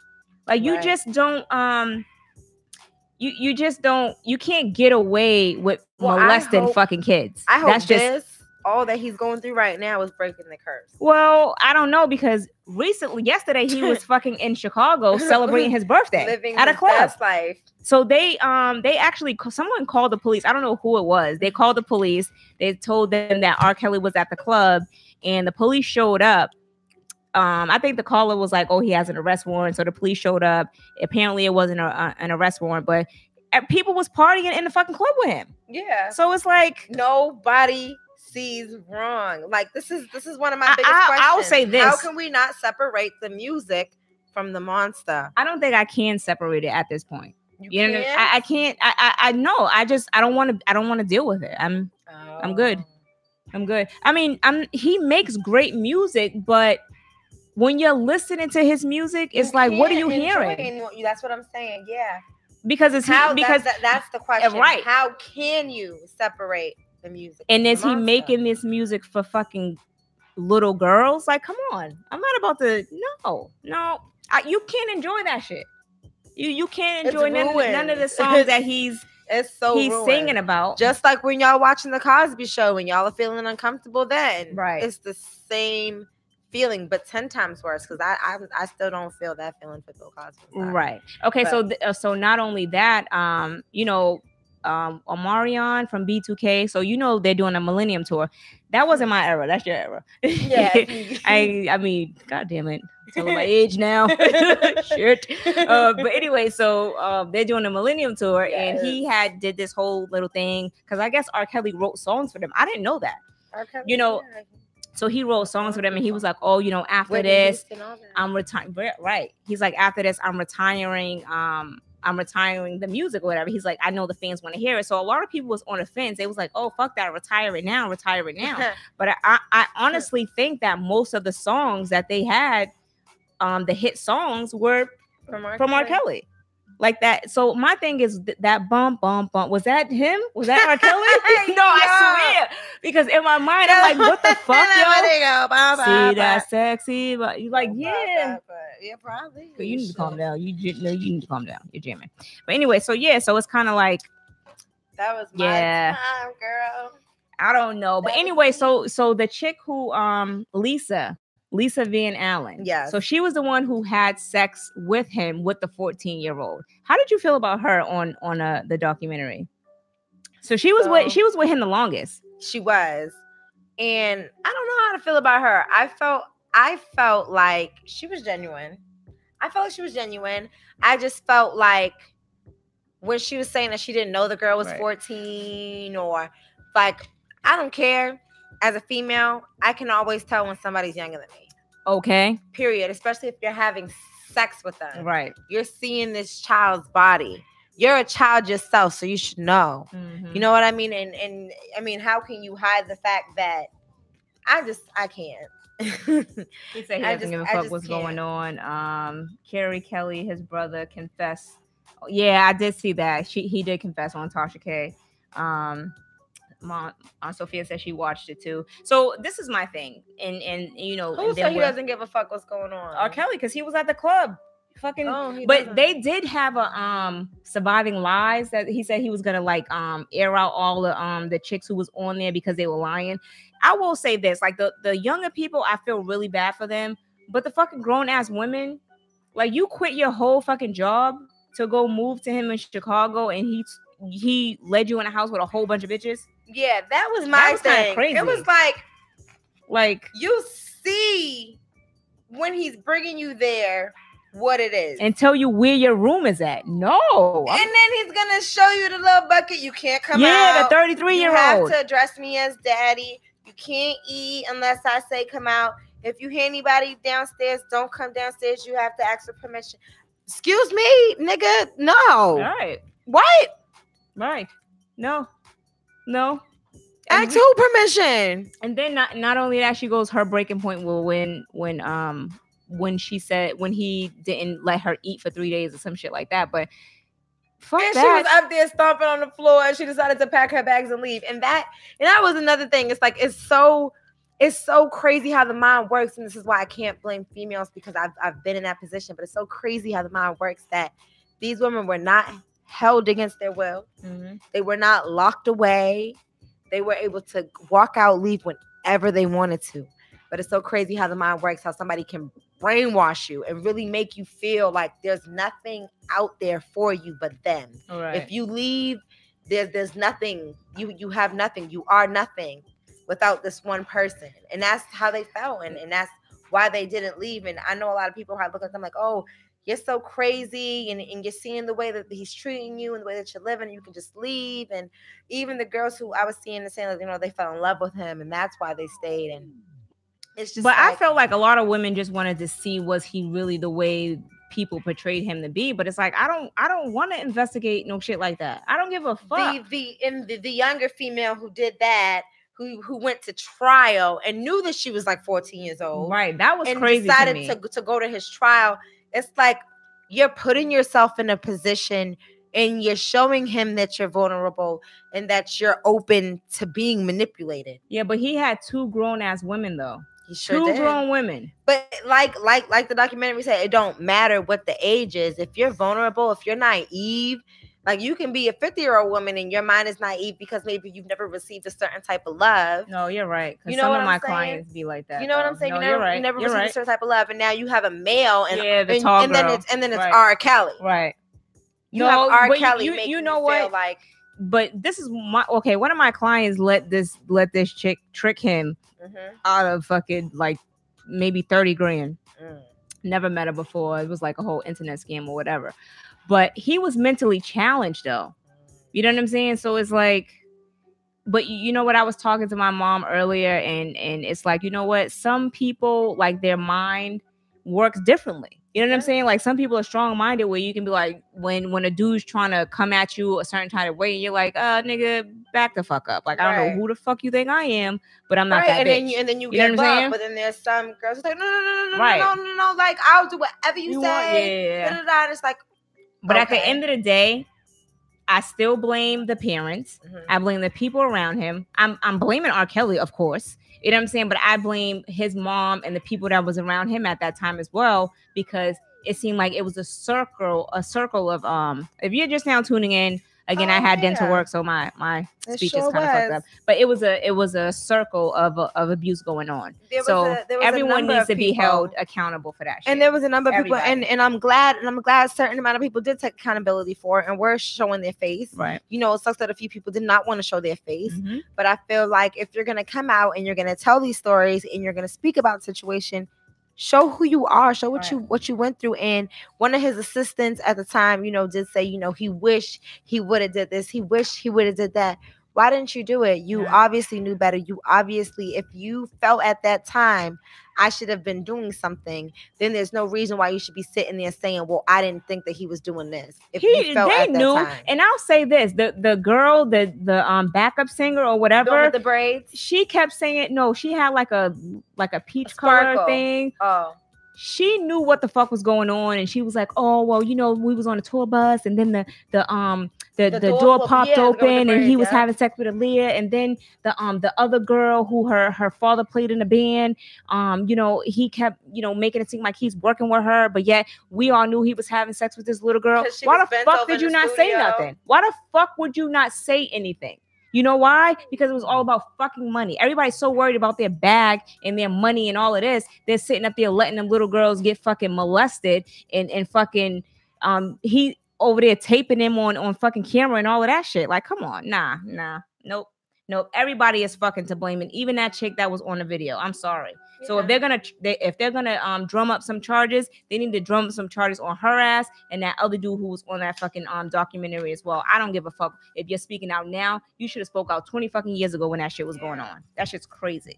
Like you Right. just don't um. You, you just don't you can't get away with Well, molesting hope- fucking kids. I hope That's just this all that he's going through right now is breaking the curse. Well, I don't know because recently, yesterday, he was fucking in Chicago celebrating his birthday Living at a club. life. So they, um, they actually someone called the police. I don't know who it was. They called the police. They told them that R. Kelly was at the club, and the police showed up. Um, I think the caller was like, "Oh, he has an arrest warrant." So the police showed up. Apparently, it wasn't a, a- an arrest warrant, but uh, people was partying in the fucking club with him. Yeah. So it's like, Nobody sees wrong. Like this is this is one of my biggest I- questions. I'll say this: How can we not separate the music from the monster? I don't think I can separate it at this point. You, You know? I, I can't. I, I I know. I just I don't want to. I don't want to deal with it. I'm I'm good. Oh. I'm good. I mean, I'm he makes great music, but when you're listening to his music, it's like, what are you hearing? That's what I'm saying. Yeah. Because it's How? because that, that's the question. right. How can you separate the music? and is he making this music for fucking little girls? Like, come on. I'm not about to. No, no. I, you can't enjoy that shit. You you can't enjoy none, of the- none of the songs that he's It's so he's ruined. singing about. Just like when y'all watching the Cosby Show and y'all are feeling uncomfortable, then Right. It's the same feeling, but ten times worse. Because I, I I still don't feel that feeling for Bill Cosby. Right. Okay. so th- uh, so not only that, um, you know, um, Omarion from B2K. So you know they're doing a Millennium tour. That wasn't my era. That's your era. Yeah. I I mean, god damn it. Telling my age now. Shit. Uh, but anyway, so um, they're doing a Millennium tour, and he had did this whole little thing because I guess R. Kelly wrote songs for them. I didn't know that. Okay, you know, yeah. So he wrote songs for them, and he was like, "Oh, you know, after Whitney this, Houston, all that. I'm retiring. Right. He's like, after this, I'm retiring. Um, I'm retiring the music or whatever. He's like, I know the fans want to hear it. So a lot of people was on the fence. They was like, oh fuck that, retire it now, retire it now. but I, I, honestly think that most of the songs that they had, um, the hit songs were from R. from R. Kelly. Like that. So my thing is th- that bump, bump, bump. Was that him? Was that R. Kelly? no, I swear. Because in my mind, I'm like, what the fuck, yo? go. Bye, bye, See bye. that sexy, but you're like, yeah. Yeah, probably. Girl, you need to calm down. You j- no, you need to calm down. You're jamming. But anyway, so yeah, so it's kind of like That was my Yeah. time, girl. I don't know. But That anyway, so so the chick who um Lisa, Lisa Van Allen. Yeah. So she was the one who had sex with him with the 14 year old. How did you feel about her on on uh, the documentary? So she was So- with she was with him the longest. She was. And I don't know how to feel about her. I felt I felt like she was genuine. I felt like she was genuine. I just felt like when she was saying that she didn't know the girl was Right. 14 or like I don't care. As a female, I can always tell when somebody's younger than me. Okay. Period. Especially if you're having sex with them. Right. You're seeing this child's body. You're a child yourself, so you should know. Mhm. You know what I mean? And and I mean, how can you hide the fact that I just I can't. He said he I doesn't just- give a fuck what's going can't. on. Um, Carey Kelly, his brother, confessed. Yeah, I did see that. She he did confess on Tasha K. Um, Mom, Aunt Sophia said she watched it too. So this is my thing, and and you know, Who said he doesn't give a fuck what's going on? R. Kelly because he was at the club, fucking. Oh, but doesn't. they did have a um surviving lies that he said he was gonna like um air out all the um the chicks who was on there because they were lying. I will say this, like the the younger people, I feel really bad for them, but the fucking grown ass women, like you quit your whole fucking job to go move to him in Chicago, and he he led you in a house with a whole bunch of bitches. Yeah, that was my was thing. crazy. It was like Like you see when he's bringing you there what it is. and tell you where your room is at. No. And I'm- then he's gonna show you the little bucket. You can't come yeah, out. Yeah, the 33 year old. You have to address me as daddy. You can't eat unless I say come out. If you hear anybody downstairs, don't come downstairs. You have to ask for permission. Excuse me, nigga. No. All right. What? Right. No. No. Ask who permission? and then not not only that, she goes her breaking point will when when um when she said when he didn't let her eat for three days or some shit like that. But fuck And she was up there stomping on the floor and she decided to pack her bags and leave. And that and that was another thing. It's like it's so it's so crazy how the mind works. And this is why I can't blame females because I've I've been in that position. But it's so crazy how the mind works that these women were not held against their will. Mhm. They were not locked away. They were able to walk out, leave whenever they wanted to. But it's so crazy how the mind works, how somebody can brainwash you and really make you feel like there's nothing out there for you but them. Right. If you leave, there's there's nothing. You you have nothing. You are nothing without this one person. And that's how they felt. And, and that's why they didn't leave. And I know a lot of people have looked at them like, oh, you're so crazy and, and you're seeing the way that he's treating you and the way that you're living, you can just leave. And even the girls who I was seeing and saying, like, you know, they fell in love with him and that's why they stayed. And it's just but I felt like a lot of women just wanted to see was he really the way people portrayed him to be. But it's like I don't I don't want to investigate no shit like that. I don't give a fuck. the the in the, the younger female who did that, who who went to trial and knew that she was like 14 years old, right. That was and crazy. decided to, to, to go to his trial. It's like you're putting yourself in a position and you're showing him that you're vulnerable and that you're open to being manipulated. yeah, but he had two grown ass women though. He sure two did. grown women. But like like like the documentary said, it don't matter what the age is. If you're vulnerable, if you're naive, like you can be a 50 year old woman and your mind is naive because maybe you've never received a certain type of love. No, you're right. You know some what of I'm my saying? clients be like that. You know what. I'm saying? No, you never, right. you never received right. a certain type of love, and now you have a male, and Yeah, the and, tall and then it's and then it's Right. R. Kelly. Right. You have No, R. but Kelly. you- making you know feel what? Like But this is my okay. One of my clients let this let this chick trick him mhm, out of fucking like maybe 30 grand. mm. Never met her before. It was like a whole internet scam or whatever. But he was mentally challenged though. You know what I'm saying? So it's like, but you- know what? I was talking to my mom earlier, and and it's like, you know what? Some people like their mind works differently. You know what I'm saying? Like some people are strong minded where you can be like, when when a dude's trying to come at you a certain kind of way, and you're like, uh, nigga, back the fuck up. Like I don't know who the fuck you think I am, but I'm not right, that and bitch. then you and then you, You get what I'm saying? bucked, but then there's some girls like, no, no, no, no, no, Right. no, no, no, no, like I'll do whatever you, You want- say. yeah. da-da-da, and it's like, But at the end of the day, I still blame the parents. mhm. I blame the people around him. I'm I'm blaming R. Kelly, of course. You know what I'm saying? But I blame his mom and the people that was around him at that time as well, because it seemed like it was a circle, a circle of um. If you're just now tuning in, again, I Oh, had dental work, so my my It speech sure is kind of fucked up. But it was a it was a circle of of abuse going on. There was so a- was everyone needs to be held accountable for that. Shit. And there was a number of people, and, Everybody. and I'm glad, and I'm glad a certain amount of people did take accountability for it, and were showing their face. right. You know, it sucks that a few people did not want to show their face, Mhm. but I feel like if you're gonna come out and you're gonna tell these stories and you're gonna speak about the situation, show who you are, show what Right. you what you went through. And one of his assistants at the time, you know, did say, you know, he wished he would have did this, he wished he would have did that. Why didn't you do it? You Yeah. obviously knew better. You obviously, if you felt at that time I should have been doing something, then there's no reason why you should be sitting there saying, "Well, I didn't think that he was doing this." If he they knew time. and i'll say this the the girl the the um backup singer or whatever the braids. she kept saying no she had like a like a peach color sparkle. thing Oh, she knew what the fuck was going on and she was like oh well you know we was on a tour bus and then the the um the, The the, door door, popped yeah, the girl with the open and he was having sex with Aaliyah and then the um the other girl who her her father played in the band um you know he kept you know making it seem like he's working with her but yet we all knew he was having sex with this little girl. why the fuck did you not say nothing why the fuck would you not say anything you know why? Because it was all about fucking money. Everybody's so worried about their bag and their money and all of this. They're sitting up there letting them little girls get fucking molested and and fucking um he over there taping them on on fucking camera and all of that shit. Like, come on, nah, nah, nope. Nope, everybody is fucking to blame, and even that chick that was on the video. I'm sorry. So if they're gonna they, if they're gonna um drum up some charges, they need to drum up some charges on her ass and that other dude who was on that fucking um documentary as well. I don't give a fuck if you're speaking out now. You should have spoke out 20 fucking years ago when that shit was going on. That shit's crazy.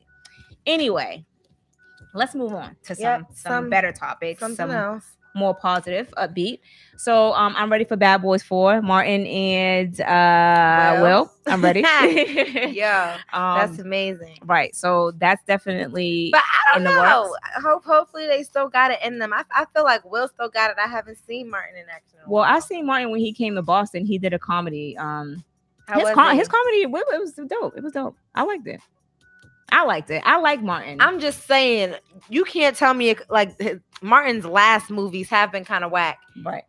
Anyway, let's move on to some Yep, some, some- better topics, something some else. More positive, upbeat. So um, I'm ready for Bad Boys Four, Martin and uh, Will. Will. I'm ready. Yeah, um, that's amazing. right. So that's definitely. But I in don't the know. Hope hopefully they still got it in them. I, I feel like Will still got it. I haven't seen Martin in action. in well, I seen Martin when he came to Boston. He did a comedy. Um, How his, com- his comedy, it was dope. It was dope. I liked it. I liked it. I like Martin. I'm just saying, you can't tell me like his, Martin's last movies have been kind of whack. right.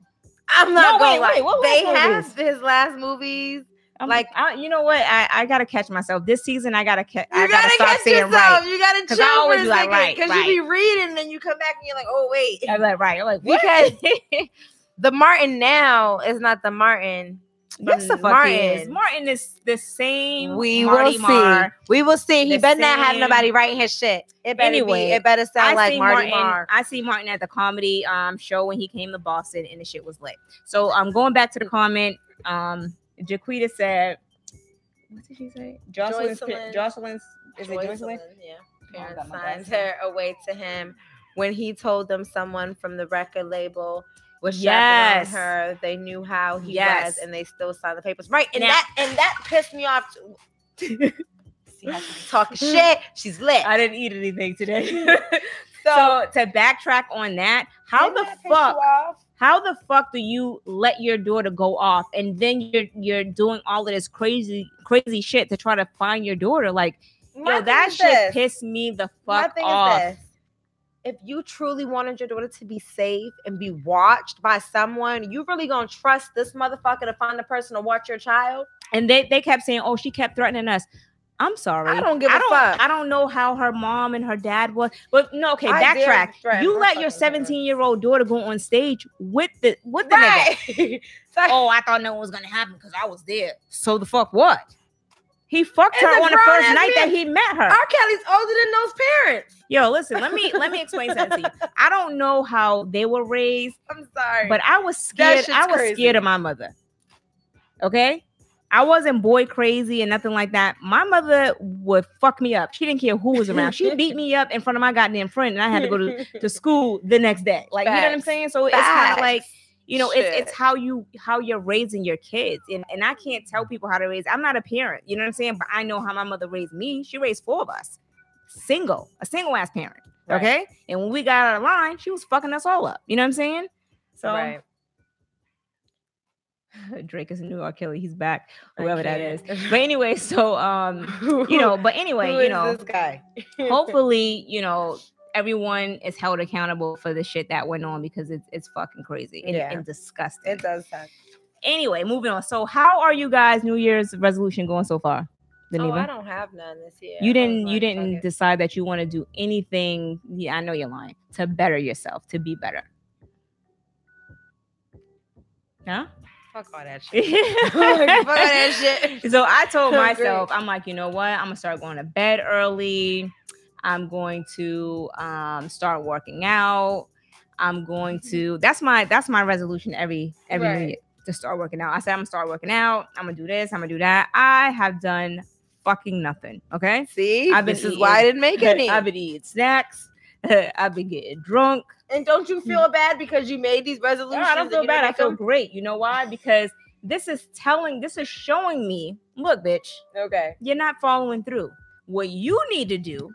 I'm not No, gonna wait, lie. wait, what they have his last movies. I'm Like- I, you know what? I, I gotta catch myself this season. I gotta catch. You I gotta, gotta, catch yourself. right. You gotta 'Cause I chill always for a be like, right, because right. you be reading and then you come back and you're like, oh wait. I'm like right. I'm like what? Because the Martin now is not the Martin. Yes, the fuck he is. Martin. Martin is the same. We Marty will see. Marr. We will see. He The better not have nobody writing his shit. It better Anyway, be. It better sound I like see Marty Martin. Marr. I see Martin at the comedy um show when he came to Boston, and the shit was lit. So I'm going back to the comment. Um, Jaquita said, "What did she say?" Jocelyn's Joycelyn. Jocelyn's is it Jocelyn? Yeah. Oh, I Parents got my signed her away to him when he told them someone from the record label was Yes. chaperoning her. They knew how he Yes. was, and they still signed the papers. Right, and Now- that and that pissed me off. Too. See how she's talking shit? She's lit. I didn't eat anything today. So, so to backtrack on that, how the that fuck? How the fuck do you let your daughter go off and then you're you're doing all of this crazy crazy shit to try to find your daughter? Like, My yo, that shit this. pissed me the fuck off. If you truly wanted your daughter to be safe and be watched by someone, you really gonna trust this motherfucker to find a person to watch your child? And they, they kept saying, "Oh, she kept threatening us." I'm sorry. I don't give I a don't, fuck. I don't know how her mom and her dad was, but no. Okay, I backtrack. You let your 17 year old daughter go on stage with the with the. Right. So- Oh, I thought no one was gonna happen because I was there. So the fuck what? He fucked her on the first night that he met her. R. Kelly's older than those parents. Yo, listen, let me let me explain something to you. I don't know how they were raised, I'm sorry. but I was scared. I was crazy. scared of my mother. Okay. I wasn't boy crazy and nothing like that. My mother would fuck me up. She didn't care who was around. She beat me up in front of my goddamn friend, and I had to go to, to school the next day. Like, you know what I'm saying? So it's kind of like, you know, it's it's how you how you're raising your kids. And and I can't tell people how to raise. I'm not a parent, you know what I'm saying? But I know how my mother raised me. She raised four of us. Single, a single ass parent. Right. Okay. And when we got out of line, she was fucking us all up. You know what I'm saying? So right. Drake is a new R. Kelly. He's back, whoever that is. But anyway, so um, you know, but anyway, you know, this guy? hopefully, you know, everyone is held accountable for the shit that went on because it's it's fucking crazy and, Yeah. and disgusting. it does suck. Anyway, moving on. So, how are you guys' New Year's resolution going so far? Oh? I don't have none this year. you didn't was you didn't decide that you want to do anything. Yeah, I know you're lying. To better yourself, to be better. Huh? Fuck all that shit. Fuck all that shit. So I told myself, I'm like, you know what? I'm gonna start going to bed early. I'm going to um, start working out. I'm going to. That's my that's my resolution every every Right. week to start working out. I said I'm gonna start working out. I'm gonna do this. I'm gonna do that. I have done fucking nothing. Okay. See, I've been this is why I didn't make any. I've been eating snacks. I've been getting drunk. and don't you feel bad because you made these resolutions? No, I don't feel bad. I feel them? great. You know why? Because this is telling, this is showing me, look, bitch, okay. you're not following through. What you need to do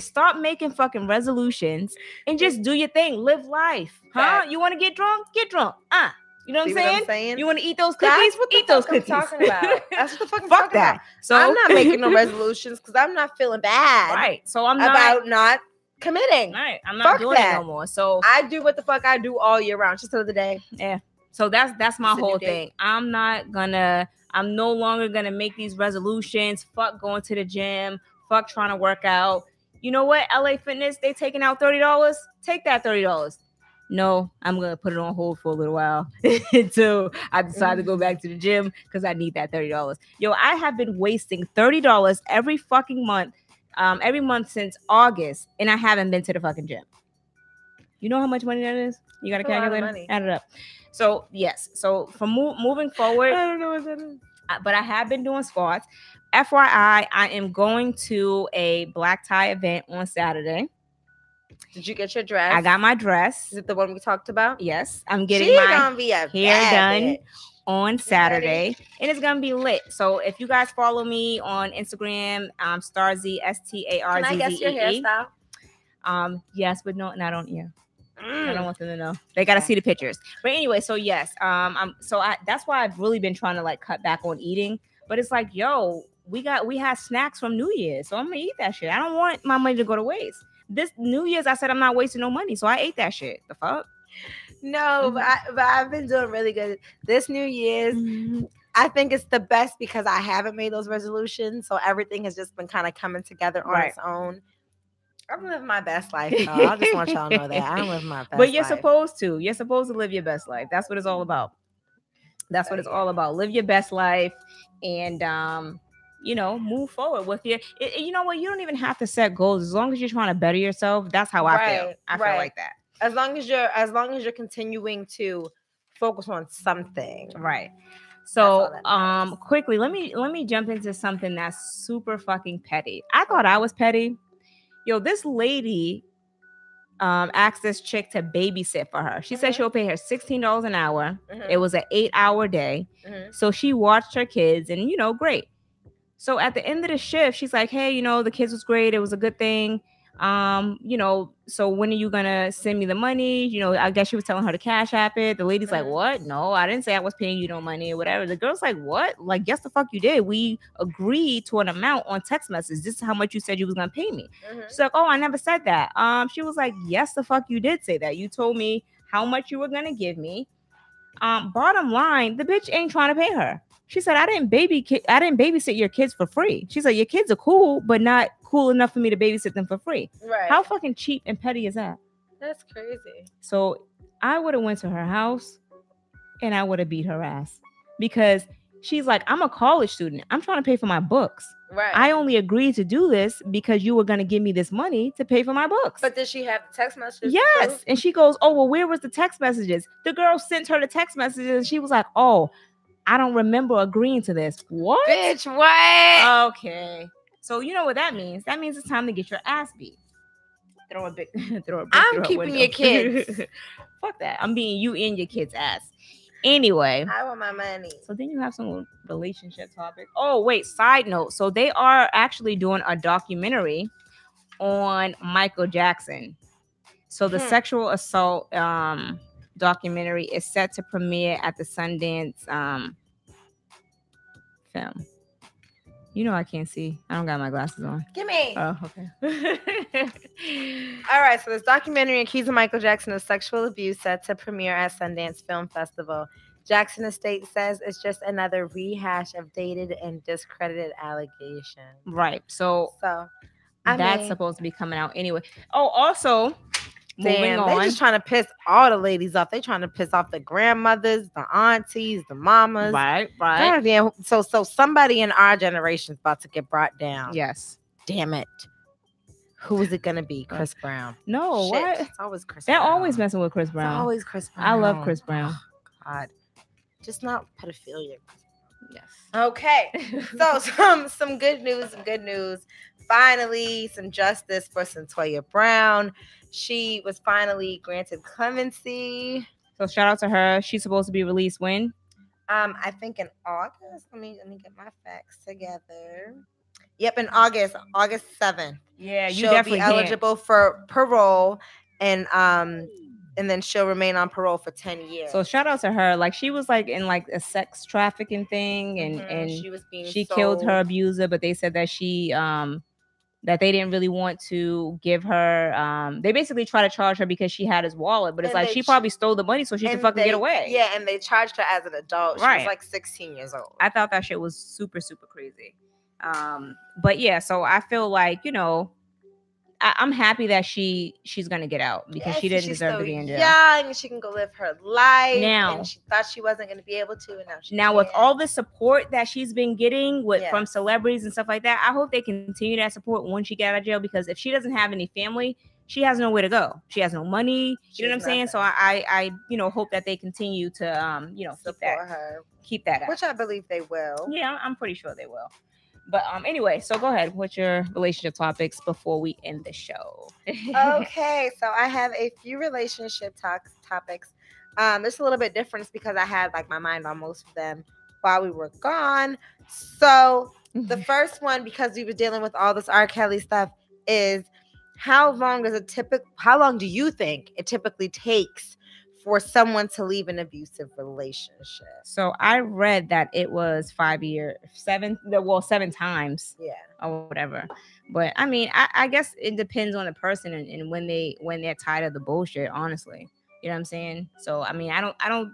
start making fucking resolutions and just do your thing. Live life. Huh? You want to get drunk? Get drunk. Uh. You know what I'm what saying? I'm saying? You want to eat those cookies? That's what the eat those fuck I'm cookies. talking about. That's what the fuck I'm Fuck talking that. about. So I'm not making no resolutions because I'm not feeling bad right. So I'm not about not committing. right. I'm not Fuck doing that. it no more. So I do what the fuck I do all year round. Just the other day. So that's that's my It's whole thing. I'm not gonna. I'm no longer gonna make these resolutions. Fuck going to the gym. Fuck trying to work out. You know what? LA Fitness they taking out thirty dollars. Take that thirty dollars. no, I'm gonna put it on hold for a little while until I decide to go back to the gym because I need that thirty dollars. Yo, I have been wasting thirty dollars every fucking month, um, every month since August, and I haven't been to the fucking gym. You know how much money that is? You got a That's a lot of calculator? Add it up. So yes, so from mo- moving forward, I don't know what that is. but I have been doing squats. FYI, I am going to a black tie event on Saturday. Did you get your dress? I got my dress. Is it the one we talked about? Yes, I'm getting she my gonna be a hair done bitch. on Saturday, and it's gonna be lit. So if you guys follow me on Instagram, um, Starzy S T A R Can I Z guess your Z hairstyle? Um, yes, but no, not on ear. I don't Mm. want them to know. They gotta Okay. see the pictures. But anyway, so yes, um, I'm so I that's why I've really been trying to like cut back on eating. But it's like, yo, we got we had snacks from New Year's, so I'm gonna eat that shit. I don't want my money to go to waste. This New Year's, I said I'm not wasting no money, so I ate that shit. The fuck. No, but, I, but I've been doing really good. This New Year's, I think it's the best because I haven't made those resolutions. So everything has just been kind of coming together on Right. its own. I'm living my best life. Though. I just want y'all to know that I'm living my best but you're life. supposed to. You're supposed to live your best life. That's what it's all about. That's what it's all about. Live your best life, and um, you know, move forward with your. It, you know what? You don't even have to set goals as long as you're trying to better yourself. That's how I feel. Right, I feel like that. as long as you're as long as you're continuing to focus on something. Right. So um quickly let me let me jump into something that's super fucking petty. I thought I was petty. Yo, this lady um asked this chick to babysit for her. She said Mhm. she'll pay her $16 an hour. Mhm, It was an 8-hour day. mhm. So she watched her kids and you know, great. So at the end of the shift, she's like, "Hey, you know, the kids was great. It was a good thing. Um, you know, so when are you gonna send me the money? You know, I guess she was telling her to cash app it. The lady's like. What? No, I didn't say I was paying you no money or whatever. The girl's like, What? Like, yes, the fuck you did. We agreed to an amount on text message. This is how much you said you was gonna pay me. Mhm. She's like, Oh, I never said that. Um, she was like, Yes, the fuck you did say that. You told me how much you were gonna give me. Um, bottom line, the bitch ain't trying to pay her. She said, I didn't baby ki- I didn't babysit your kids for free. She said, Your kids are cool, but not cool enough for me to babysit them for free. Right. How fucking cheap and petty is that? That's crazy. So I would have went to her house and I would have beat her ass because she's like, I'm a college student. I'm trying to pay for my books. Right. I only agreed to do this because you were going to give me this money to pay for my books. but did she have the text messages? yes. prove? And she goes, Oh, well, where was the text messages? The girl sent her the text messages and she was like, Oh, I don't remember agreeing to this. What? Bitch, what? Okay. So you know what that means? That means it's time to get your ass beat. Throw a big throw a brick I'm keeping your kids. Fuck that. I'm beating you and your kids' ass. Anyway. I want my money. So then you have some relationship topic. Oh, wait, side note. So they are actually doing a documentary on Michael Jackson. So the Hmm. sexual assault um documentary is set to premiere at the Sundance um film. You know I can't see. I don't got my glasses on. Give me. Oh, okay. All right, so this documentary accusing Michael Jackson of sexual abuse set to premiere at Sundance Film Festival. Jackson Estate says it's just another rehash of dated and discredited allegations. right. So So, I that's mean, supposed to be coming out anyway. Oh, also moving damn, they just trying to piss all the ladies off. They trying to piss off the grandmothers, the aunties, the mamas. right, right. Damn. So, so somebody in our generation is about to get brought down. Yes. Damn it. Who is it gonna be? Uh, Chris Brown. No, Shit, what? It's always Chris. They're Brown. always messing with Chris It's Brown. always Chris Brown. I love Chris Brown. Oh, God, just not pedophilia. Yes. Okay, so some some good news. Some good news. Finally, some justice for Cyntoia Brown. She was finally granted clemency. So shout out to her. She's supposed to be released when? Um, I think in August. Let me let me get my facts together. Yep, in August, August seventh. Yeah, you she'll definitely be eligible for parole, and um, and then she'll remain on parole for ten years. So shout out to her. Like she was like in like a sex trafficking thing, and Mhm, and she was being she killed her abuser, but they said that she um that they didn't really want to give her um they basically try to charge her because she had his wallet, but it's And like she ch- probably stole the money so she could fucking they- get away. Yeah, and they charged her as an adult. She Right. was like 16 years old. I thought that shit was super, super crazy. Um, but yeah, so I feel like, you know, I, I'm happy that she she's gonna get out because Yes, she didn't deserve so to be in jail. Young, and she can go live her life. Now- and she thought she wasn't going to be able to, and now she Now with all the support that she's been getting with from celebrities and stuff like that, I hope they continue that support when she get out of jail because if she doesn't have any family, she has nowhere to go. She has no money. She you know what I'm has saying? So I, I you know hope that they continue to um you know keep support that her, keep that up. which I believe they will. Yeah, I'm pretty sure they will. But um anyway, so go ahead. What's your relationship topics before we end the show? okay, so I have a few relationship talks topics. Um, it's a little bit different because I had like my mind on most of them while we were gone. So the first one, because we were dealing with all this R. Kelly stuff, is how long does a typical how long do you think it typically takes for someone to leave an abusive relationship? So I read that it was five years, seven, well, seven times Yeah. or whatever. But I mean, I, I guess it depends on the person and, and when they when they're tired of the bullshit. Honestly, you know what I'm saying. So I mean, I don't, I don't.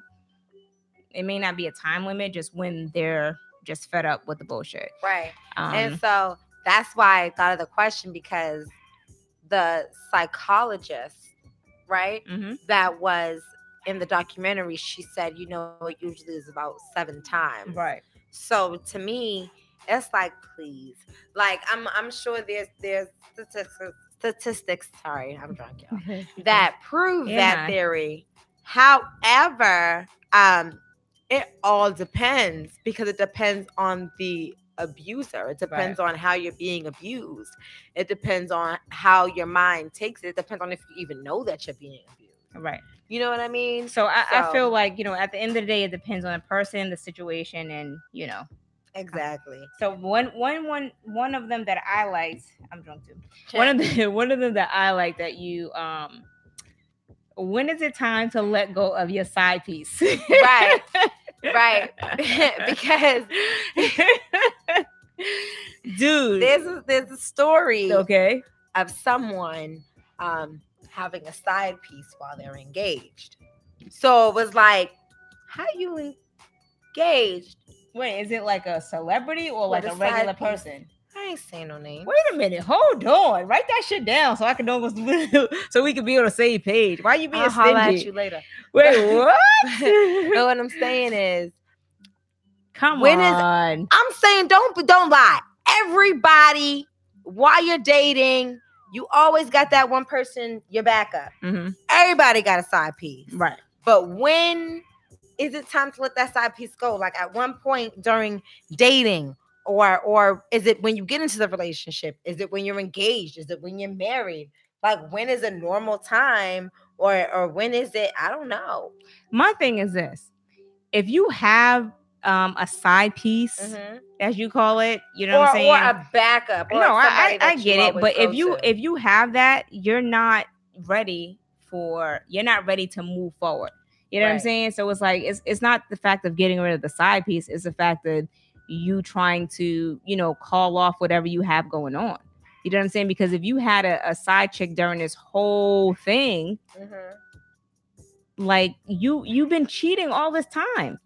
It may not be a time limit, just when they're just fed up with the bullshit. Right. Um, and so that's why I thought of the question because the psychologist, right, mhm. that was in the documentary, she said, you know, it usually is about seven times. right. So to me, it's like, please, like I'm, I'm sure there's, there's statistics, statistics. Sorry, I'm drunk, y'all. That prove Yeah, that theory. However, um, it all depends because it depends on the abuser. It depends on how you're being abused. It depends on how your mind takes it. It depends on if you even know that you're being abused. right. You know what I mean? So I, I feel like you know, at the end of the day, it depends on the person, the situation, and you know. Exactly. So one one one one of them that I liked, I'm drunk too. One of the one of them that I like that you um when is it time to let go of your side piece? Right. right. because dude. there's a, there's a story okay. of someone um having a side piece while they're engaged. So it was like, how you engaged? Wait, is it like a celebrity or like a a regular piece. person? I ain't saying no name. Wait a minute, hold on. Write that shit down so I can know what's so we can be on the same page. Why you being I'll holler at you later. Wait, what? But what I'm saying is, Come When is- on. I'm saying don't don't lie. Everybody, while you're dating, you always got that one person, your backup. Mhm, Everybody got a side piece. Right. But when is it time to let that side piece go? Like at one point during dating, or or is it when you get into the relationship? Is it when you're engaged? Is it when you're married? Like when is a normal time? Or or when is it? I don't know. My thing is this. If you have um a side piece, Mhm. as you call it, you know Or, what I'm saying? or a backup. Or no, I, I, I get it. But if you to. if you have that, you're not ready for you're not ready to move forward. You know what I'm saying? So it's like it's it's not the fact of getting rid of the side piece, it's the fact that you trying to, you know, call off whatever you have going on. You know what I'm saying? Because if you had a, a side chick during this whole thing, Mhm. like you you've been cheating all this time.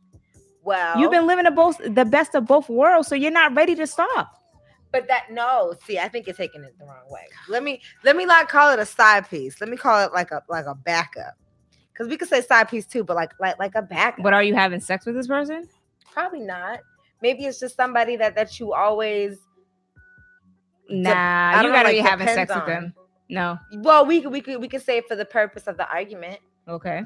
Well, You've been living the both the best of both worlds, so you're not ready to stop. But that no, see, I think you're taking it the wrong way. Let me let me not call it a side piece. Let me call it like a like a backup. Because we could say side piece too, but like like like a backup. But are you having sex with this person? probably not. Maybe it's just somebody that that you always. Nah, you don't know, gotta like, be having sex with them. No. Well, we could we could we could say it for the purpose of the argument. Okay.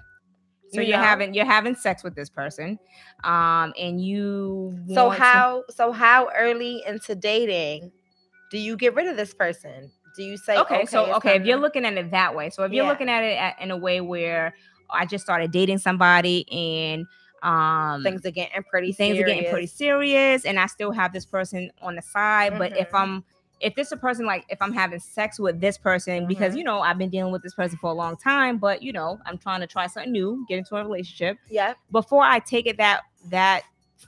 So You are having you're having sex with this person, um, and you. So want to- how so how early into dating do you get rid of this person? Do you say Okay, so okay, if you're looking at it that way, so if you're Yeah. looking at it at, in a way where I just started dating somebody and um things are getting pretty things are getting pretty serious. serious and I still have this person on the side. But if Mhm. I'm if this a person like if I'm having sex with this person because Mhm. you know I've been dealing with this person for a long time, but you know I'm trying to try something new, get into a relationship. Yeah. Before I take it that that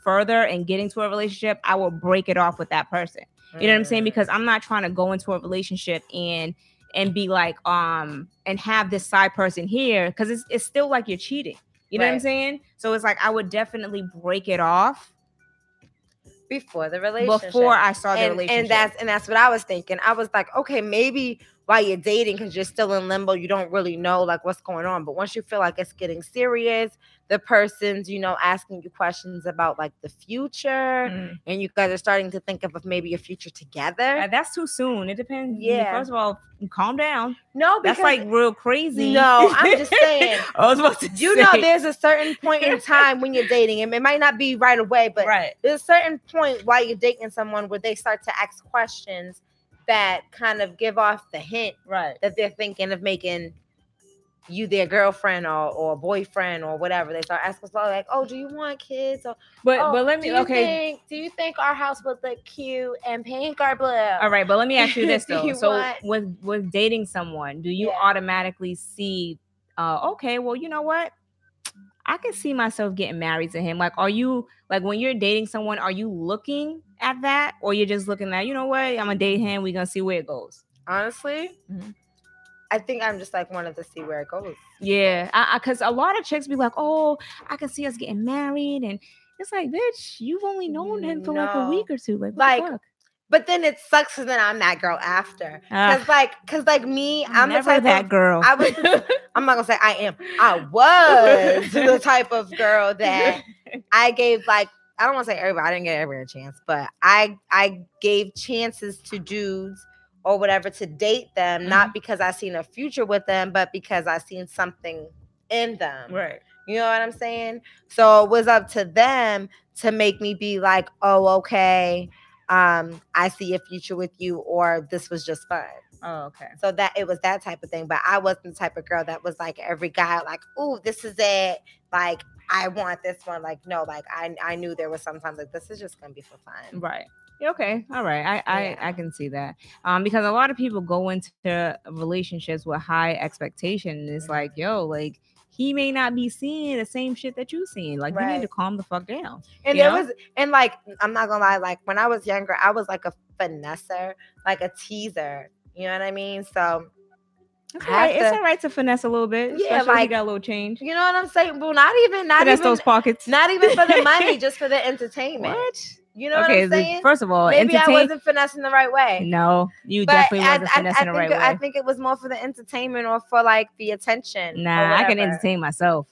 further and get into a relationship, I will break it off with that person. You know what I'm saying? Mm. Because I'm not trying to go into a relationship and and be like um and have this side person here because it's it's still like you're cheating. You know what I'm saying? So it's like I would definitely break it off before the relationship. before I saw the and, relationship. and that's and that's what I was thinking. I was like, okay, maybe while you're dating because you're still in limbo. You don't really know like what's going on. But once you feel like it's getting serious, the person's, you know, asking you questions about like the future, Mm. and you guys are starting to think of, of maybe a future together. Uh, that's too soon. It depends. Yeah. First of all, calm down. no, That's like real crazy. No, I'm just saying. I was about to you know, there's a certain point in time when you're dating, and it might not be right away, but right. there's a certain point while you're dating someone where they start to ask questions that kind of give off the hint Right. that they're thinking of making you their girlfriend or, or boyfriend or whatever. They start asking stuff like, "Oh, do you want kids?" Or, But "Oh, but let me you okay. Think, do you think our house would look cute and pink or blue? All right, but let me ask you this though. you so want- with with dating someone, do you Yeah. automatically see uh okay, well, you know what? I can see myself getting married to him. Like, are you like when you're dating someone, are you looking at that? Or you're just looking at, you know what, I'm gonna date him, we're gonna see where it goes. Honestly, Mhm. I think I'm just like wanted to see where it goes. Yeah, I, I cause a lot of chicks be like, Oh, I can see us getting married, and it's like, bitch, you've only known him for like a week or two. Like, Like, fuck? But then it sucks because then I'm that girl after. Ah. Cause like, cause like me, I'm the never type that of girl. I was I'm not gonna say I am. I was the type of girl that I gave like I don't want to say everybody. I didn't get everybody a chance, but I I gave chances to dudes or whatever to date them, Mm-hmm. not because I seen a future with them, but because I seen something in them. right. You know what I'm saying? So it was up to them to make me be like, oh, okay, um, I see a future with you, or this was just fun. Oh, okay. So that it was that type of thing. But I wasn't the type of girl that was like every guy, like, oh, this is it. Like, I want this one. Like, no, like I I knew there was sometimes like this is just gonna be for fun. Right. Okay. All right. I, I Yeah. I can see that. Um, because a lot of people go into relationships with high expectation. And it's like, yo, like he may not be seeing the same shit that you seeing. Like you need to calm the fuck down. And there know? was and like I'm not gonna lie, like when I was younger, I was like a finesser, like a teaser. You know what I mean? So It's all right. have It's to- all right to finesse a little bit. Yeah, especially if you like- got a little change. you know what I'm saying? Well, not even not Finesse even those pockets. not even for the money, just for the entertainment. what? You know okay. what I'm saying? first of all, Maybe I wasn't finessing the right way. no, you But definitely I, wasn't I, I finessing think the right it, I think it was more for the entertainment or for like the attention. Nah, I can entertain myself.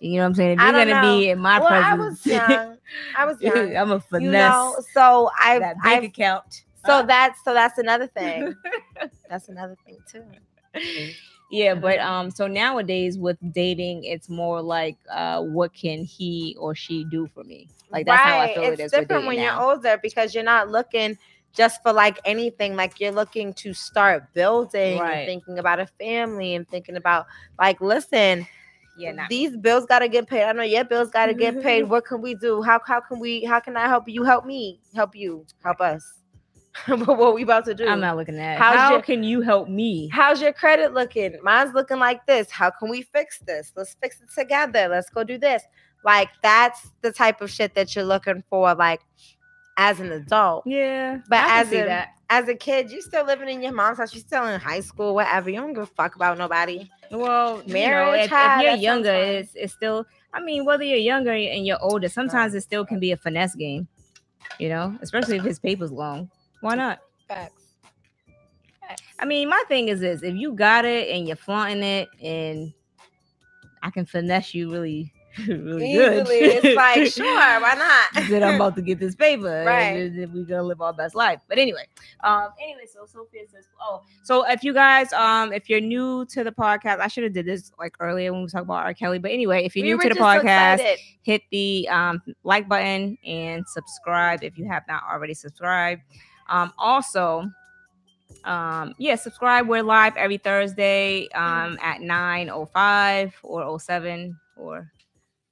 You know what I'm saying? If you're gonna be in my well, I was young. I was young. I'm a finesse you know, so I, that bank I account. so uh. that's so that's another thing. that's another thing too. Mm. Yeah, but um, so nowadays with dating, it's more like, uh, what can he or she do for me? Like that's how I feel it's it is. different when dating you're older because you're not looking just for like anything. Like you're looking to start building Right. and thinking about a family and thinking about like, listen, Yeah, not these bills gotta get paid. I know your bills gotta get paid. What can we do? How how can we how can I help you? Help me, help you, help us. what what we about to do? I'm not looking at. How's How your- can you help me? How's your credit looking? Mine's looking like this. How can we fix this? Let's fix it together. Let's go do this. Like that's the type of shit that you're looking for, like as an adult. Yeah, But as a that. as a kid, you're still living in your mom's house. You're still in high school, whatever. You don't give a fuck about nobody. Well, you know, Marriage, if, if you're younger, it's it's still. I mean, whether you're younger and you're older, sometimes it still can be a finesse game. You know, especially if his paper's long. Why not? Facts. I mean, my thing is this: if you got it and you're flaunting it, and I can finesse you really, really good, Easily, it's like sure, why not? then I'm about to get this paper, Right. And we're gonna live our best life. But anyway, um, anyway, so Sophia says, oh, so if you guys, um, if you're new to the podcast, I should have did this like earlier when we talked about R. Kelly. But anyway, if you're We new to the podcast, excited. hit the um, like button and subscribe if you have not already subscribed. Um, also, um, yeah, subscribe. We're live every Thursday um, at 9.05 or 07 or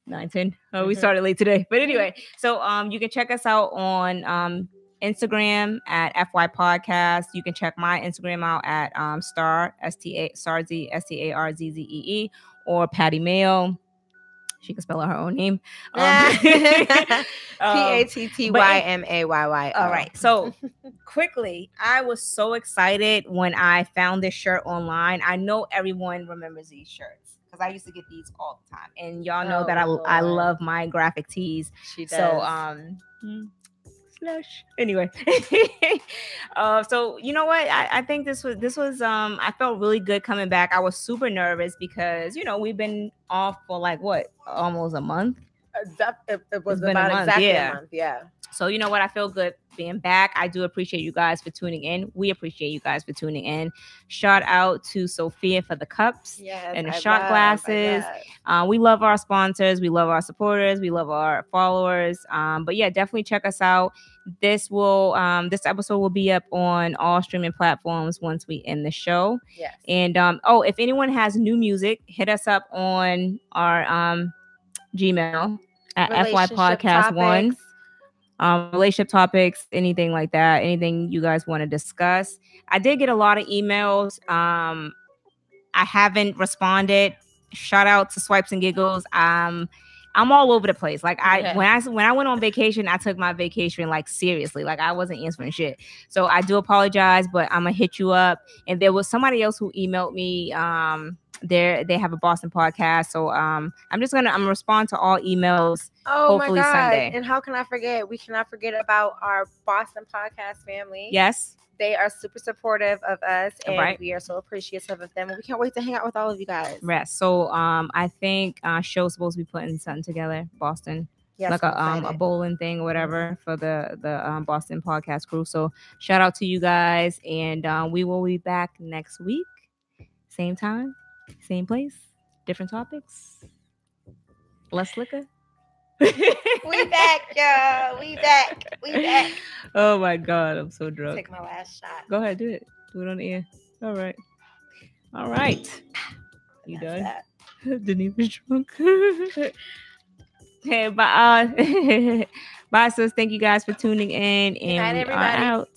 9.10. Oh, we Mhm. started late today. But anyway, so um, you can check us out on um, Instagram at FY Podcast. You can check my Instagram out at um, Star, S-T-A, Starzy, S-T-A-R-Z-Z-E-E, or Patty Mail. She can spell out her own name. Um, P um, A T T Y M A Y Y. all right. So quickly, I was so excited when I found this shirt online. I know everyone remembers these shirts because I used to get these all the time. And y'all know Oh, that I I love my graphic tees. she does. So um Flash. Anyway, uh, so you know what? I, I think this was this was um I felt really good coming back. I was super nervous because you know we've been off for like what almost a month. Uh, that- It, it was about month, exactly yeah. a month. Yeah. So you know what? I feel good being back. I do appreciate you guys for tuning in. We appreciate you guys for tuning in. Shout out to Sophia for the cups. Yes. And the I shot love- glasses. Uh, we love our sponsors. We love our supporters. We love our followers. Um, but yeah, definitely check us out. This will um, this episode will be up on all streaming platforms once we end the show. Yes. And um, oh, if anyone has new music, hit us up on our um, Gmail at FY Podcast One. Um, relationship topics, anything like that, anything you guys want to discuss. I did get a lot of emails. Um, I haven't responded. Shout out to Swipes and Giggles. Um, I'm all over the place. Like I Yeah. when I when I went on vacation, I took my vacation like seriously. Like I wasn't answering shit. So I do apologize, but I'm gonna hit you up. And there was somebody else who emailed me. Um, they they have a Boston podcast. So um, I'm just gonna I'm gonna respond to all emails. Oh Hopefully my god! Sunday. And how can I forget? We cannot forget about our Boston podcast family. Yes. They are super supportive of us, and Right. we are so appreciative of them. And we can't wait to hang out with all of you guys. rest. So um I think uh show's supposed to be putting something together, Boston. Yes, like a um a bowling thing or whatever for the the um, Boston podcast crew. So shout out to you guys and uh, we will be back next week. Same time, same place, different topics. Less liquor. We back, y'all. We back. We back. Oh my god, I'm so drunk. Take my last shot. Go ahead, do it. Do it on the air. All right. All right. You done? that. even drunk. hey, bye. Uh, bye, sis. Thank you guys for tuning in, and night, we everybody. are out.